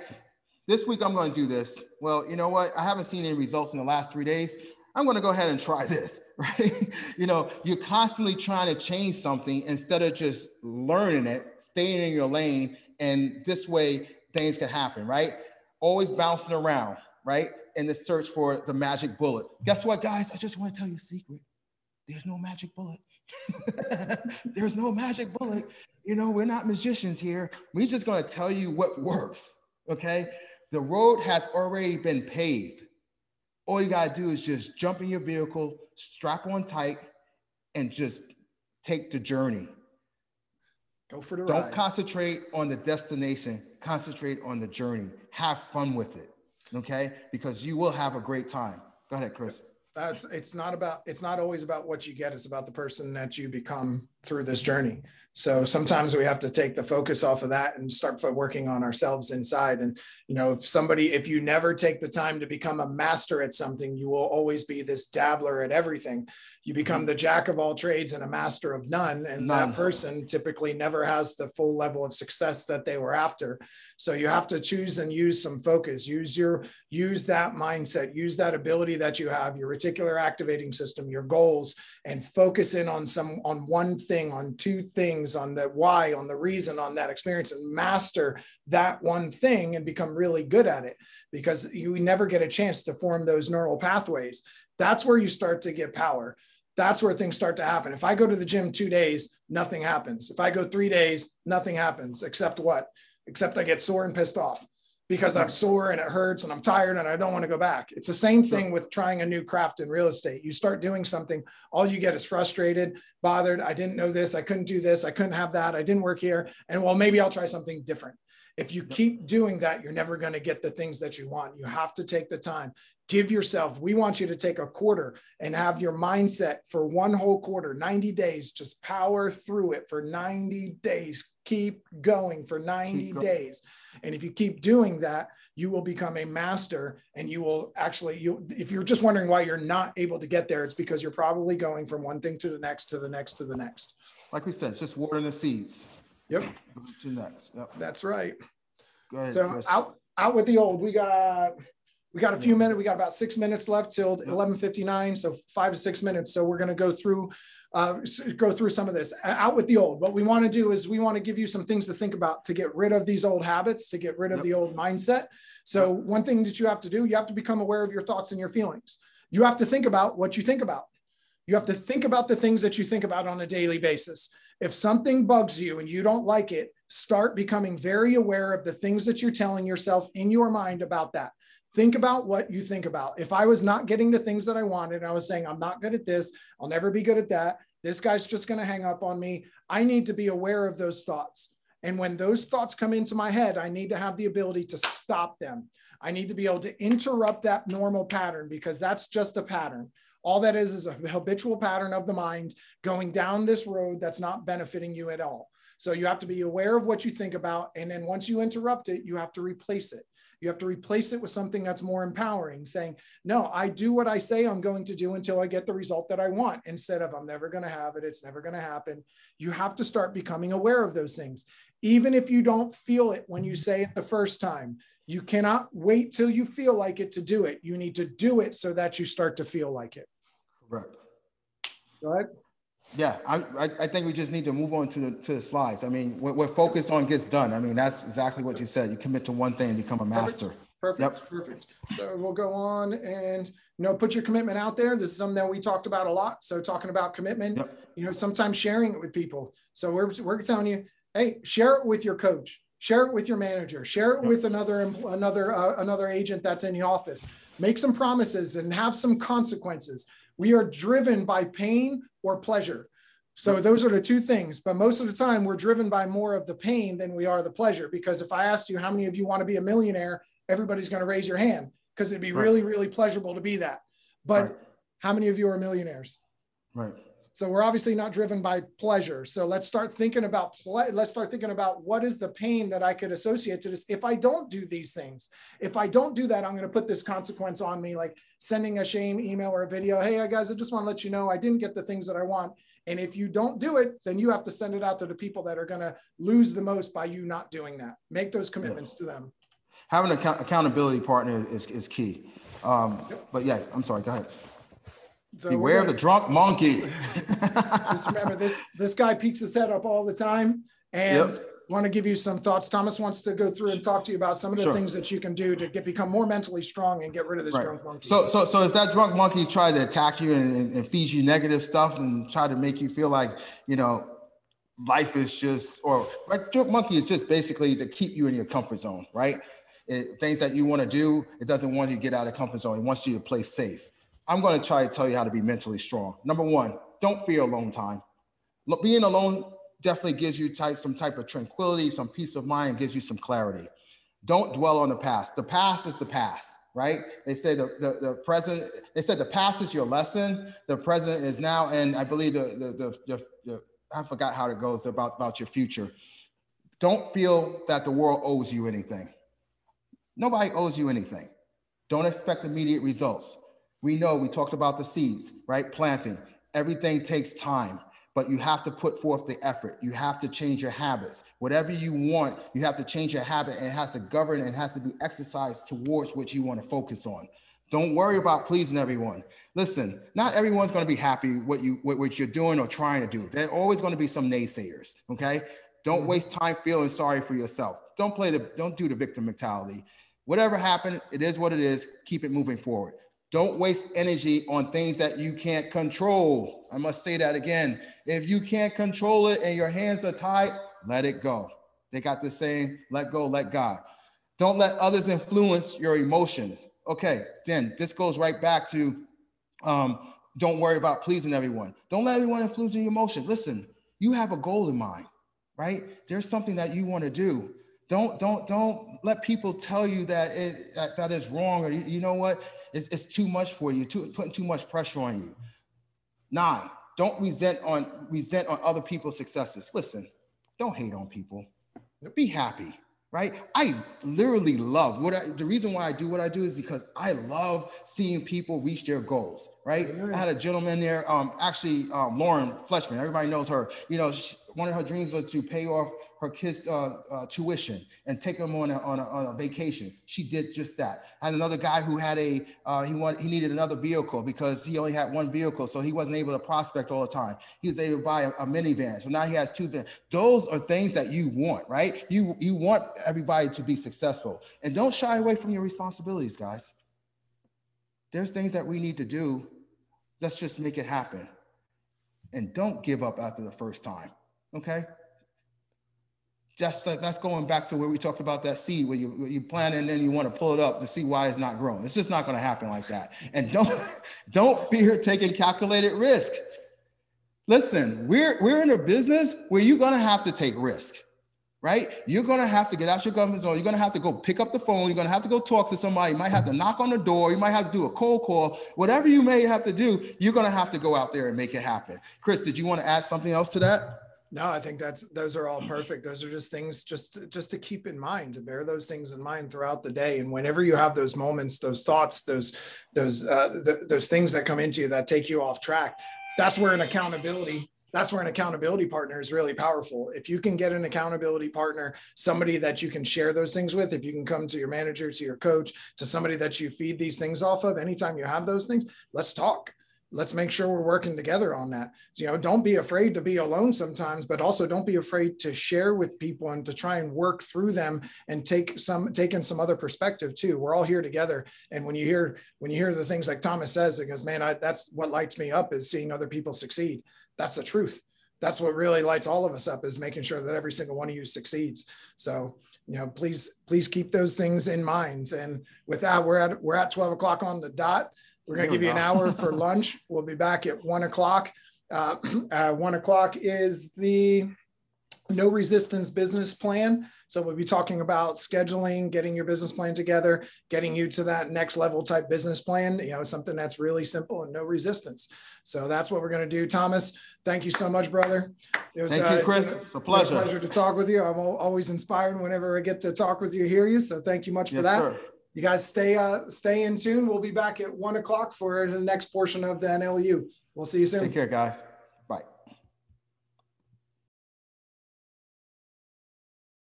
this week I'm going to do this. Well, you know what? I haven't seen any results in the last three days. I'm going to go ahead and try this, right? you know, you're constantly trying to change something instead of just learning it, staying in your lane, and this way things can happen, right? Always bouncing around right? In the search for the magic bullet. Guess what, guys? I just want to tell you a secret. There's no magic bullet. There's no magic bullet. You know, we're not magicians here. We're just going to tell you what works. Okay. The road has already been paved. All you got to do is just jump in your vehicle, strap on tight, and just take the journey. Go for the Don't ride. concentrate on the destination, concentrate on the journey. Have fun with it okay? Because you will have a great time. Go ahead, Chris. That's it's not about it's not always about what you get, it's about the person that you become through this journey. So sometimes we have to take the focus off of that and start working on ourselves inside. And, you know, if somebody, if you never take the time to become a master at something, you will always be this dabbler at everything. You become mm-hmm. the jack of all trades and a master of none. And none. that person typically never has the full level of success that they were after. So you have to choose and use some focus, use your, use that mindset, use that ability that you have, your reticular activating system, your goals, and focus in on some, on one thing, on two things on the why, on the reason, on that experience, and master that one thing and become really good at it because you never get a chance to form those neural pathways. That's where you start to get power. That's where things start to happen. If I go to the gym two days, nothing happens. If I go three days, nothing happens except what? Except I get sore and pissed off because I'm sore and it hurts and I'm tired and I don't want to go back. It's the same thing with trying a new craft in real estate. You start doing something, all you get is frustrated, bothered. I didn't know this. I couldn't do this. I couldn't have that. I didn't work here. And well, maybe I'll try something different. If you keep doing that, you're never going to get the things that you want. You have to take the time. Give yourself, we want you to take a quarter and have your mindset for one whole quarter, 90 days. Just power through it for 90 days. Keep going for 90 going. days and if you keep doing that, you will become a master and you will actually you if you're just wondering why you're not able to get there, it's because you're probably going from one thing to the next to the next to the next. Like we said, it's just watering the seeds. Yep. To next. Yep. That's right. Go ahead, so Chris. out out with the old. We got we got a few minutes. We got about six minutes left till 11:59, so five to six minutes. So we're going to go through uh, go through some of this. Out with the old. What we want to do is we want to give you some things to think about to get rid of these old habits, to get rid of yep. the old mindset. So yep. one thing that you have to do, you have to become aware of your thoughts and your feelings. You have to think about what you think about. You have to think about the things that you think about on a daily basis. If something bugs you and you don't like it, start becoming very aware of the things that you're telling yourself in your mind about that. Think about what you think about. If I was not getting the things that I wanted, I was saying, I'm not good at this, I'll never be good at that. This guy's just going to hang up on me. I need to be aware of those thoughts. And when those thoughts come into my head, I need to have the ability to stop them. I need to be able to interrupt that normal pattern because that's just a pattern. All that is is a habitual pattern of the mind going down this road that's not benefiting you at all. So you have to be aware of what you think about. And then once you interrupt it, you have to replace it. You have to replace it with something that's more empowering, saying, No, I do what I say I'm going to do until I get the result that I want, instead of I'm never going to have it. It's never going to happen. You have to start becoming aware of those things. Even if you don't feel it when you say it the first time, you cannot wait till you feel like it to do it. You need to do it so that you start to feel like it. Correct. Go ahead. Yeah, I, I think we just need to move on to the, to the slides. I mean, we're, we're focused on gets done. I mean, that's exactly what you said. You commit to one thing and become a master. Perfect. Yep. Perfect. So we'll go on and you know put your commitment out there. This is something that we talked about a lot. So talking about commitment, yep. you know, sometimes sharing it with people. So we're we're telling you, hey, share it with your coach, share it with your manager, share it yep. with another another uh, another agent that's in the office. Make some promises and have some consequences. We are driven by pain or pleasure. So those are the two things. But most of the time, we're driven by more of the pain than we are the pleasure. Because if I asked you how many of you want to be a millionaire, everybody's going to raise your hand because it'd be right. really, really pleasurable to be that. But right. how many of you are millionaires? Right. So we're obviously not driven by pleasure. So let's start thinking about play. Let's start thinking about what is the pain that I could associate to this if I don't do these things. If I don't do that, I'm going to put this consequence on me, like sending a shame email or a video. Hey, guys, I just want to let you know I didn't get the things that I want. And if you don't do it, then you have to send it out to the people that are going to lose the most by you not doing that. Make those commitments yeah. to them. Having an account- accountability partner is, is key. Um, yep. But yeah, I'm sorry. Go ahead. So Beware of the drunk monkey. just remember this this guy peeks his head up all the time and yep. want to give you some thoughts. Thomas wants to go through and talk to you about some of the sure. things that you can do to get become more mentally strong and get rid of this right. drunk monkey. So so so is that drunk monkey try to attack you and, and, and feed you negative stuff and try to make you feel like you know life is just or like drunk monkey is just basically to keep you in your comfort zone, right? It, things that you want to do, it doesn't want you to get out of comfort zone. It wants you to play safe. I'm going to try to tell you how to be mentally strong. Number one, don't fear alone time. Being alone definitely gives you type, some type of tranquility, some peace of mind, gives you some clarity. Don't dwell on the past. The past is the past, right? They say the, the, the present, they said the past is your lesson. The present is now, and I believe the, the, the, the I forgot how it goes about, about your future. Don't feel that the world owes you anything. Nobody owes you anything. Don't expect immediate results. We know we talked about the seeds, right? Planting. Everything takes time, but you have to put forth the effort. You have to change your habits. Whatever you want, you have to change your habit and it has to govern and has to be exercised towards what you want to focus on. Don't worry about pleasing everyone. Listen, not everyone's going to be happy what you what, what you're doing or trying to do. There's always going to be some naysayers. Okay. Don't mm-hmm. waste time feeling sorry for yourself. Don't play the don't do the victim mentality. Whatever happened, it is what it is. Keep it moving forward. Don't waste energy on things that you can't control. I must say that again. If you can't control it and your hands are tied, let it go. They got this saying, let go, let God. Don't let others influence your emotions. Okay, then this goes right back to um, don't worry about pleasing everyone. Don't let everyone influence your emotions. Listen, you have a goal in mind, right? There's something that you want to do. Don't don't don't let people tell you that it that, that is wrong or you, you know what it's, it's too much for you, too, putting too much pressure on you. Nine, don't resent on resent on other people's successes. Listen, don't hate on people. Be happy, right? I literally love what I, the reason why I do what I do is because I love seeing people reach their goals, right? I had a gentleman there, um, actually, um, Lauren Fletchman, everybody knows her. You know, she, one of her dreams was to pay off her kids' uh, uh, tuition and take them on a, on, a, on a vacation. She did just that. And another guy who had a uh, he wanted he needed another vehicle because he only had one vehicle, so he wasn't able to prospect all the time. He was able to buy a, a minivan, so now he has two vans. Those are things that you want, right? You you want everybody to be successful, and don't shy away from your responsibilities, guys. There's things that we need to do. Let's just make it happen, and don't give up after the first time. Okay just that's going back to where we talked about that seed where you you plant and then you want to pull it up to see why it's not growing. It's just not going to happen like that. And don't don't fear taking calculated risk. Listen, we're we're in a business where you're going to have to take risk. Right? You're going to have to get out your comfort zone. You're going to have to go pick up the phone. You're going to have to go talk to somebody. You might have to knock on the door. You might have to do a cold call. Whatever you may have to do, you're going to have to go out there and make it happen. Chris, did you want to add something else to that? No, I think that's those are all perfect. Those are just things just just to keep in mind, to bear those things in mind throughout the day. And whenever you have those moments, those thoughts, those those uh, th- those things that come into you that take you off track, that's where an accountability that's where an accountability partner is really powerful. If you can get an accountability partner, somebody that you can share those things with, if you can come to your manager, to your coach, to somebody that you feed these things off of, anytime you have those things, let's talk let's make sure we're working together on that. You know don't be afraid to be alone sometimes but also don't be afraid to share with people and to try and work through them and take some take in some other perspective too. We're all here together. And when you hear when you hear the things like thomas says it goes man I, that's what lights me up is seeing other people succeed. That's the truth. That's what really lights all of us up is making sure that every single one of you succeeds. So you know please please keep those things in mind. And with that we're at we're at 12 o'clock on the dot we're going to give you an hour for lunch. We'll be back at one o'clock. Uh, uh, one o'clock is the no resistance business plan. So we'll be talking about scheduling, getting your business plan together, getting you to that next level type business plan, you know, something that's really simple and no resistance. So that's what we're going to do. Thomas, thank you so much, brother. It was, thank you, Chris. Uh, it's a pleasure. pleasure to talk with you. I'm always inspired whenever I get to talk with you, hear you. So thank you much yes, for that. Sir. You guys stay uh, stay in tune. We'll be back at one o'clock for the next portion of the NLU. We'll see you soon. Take care, guys.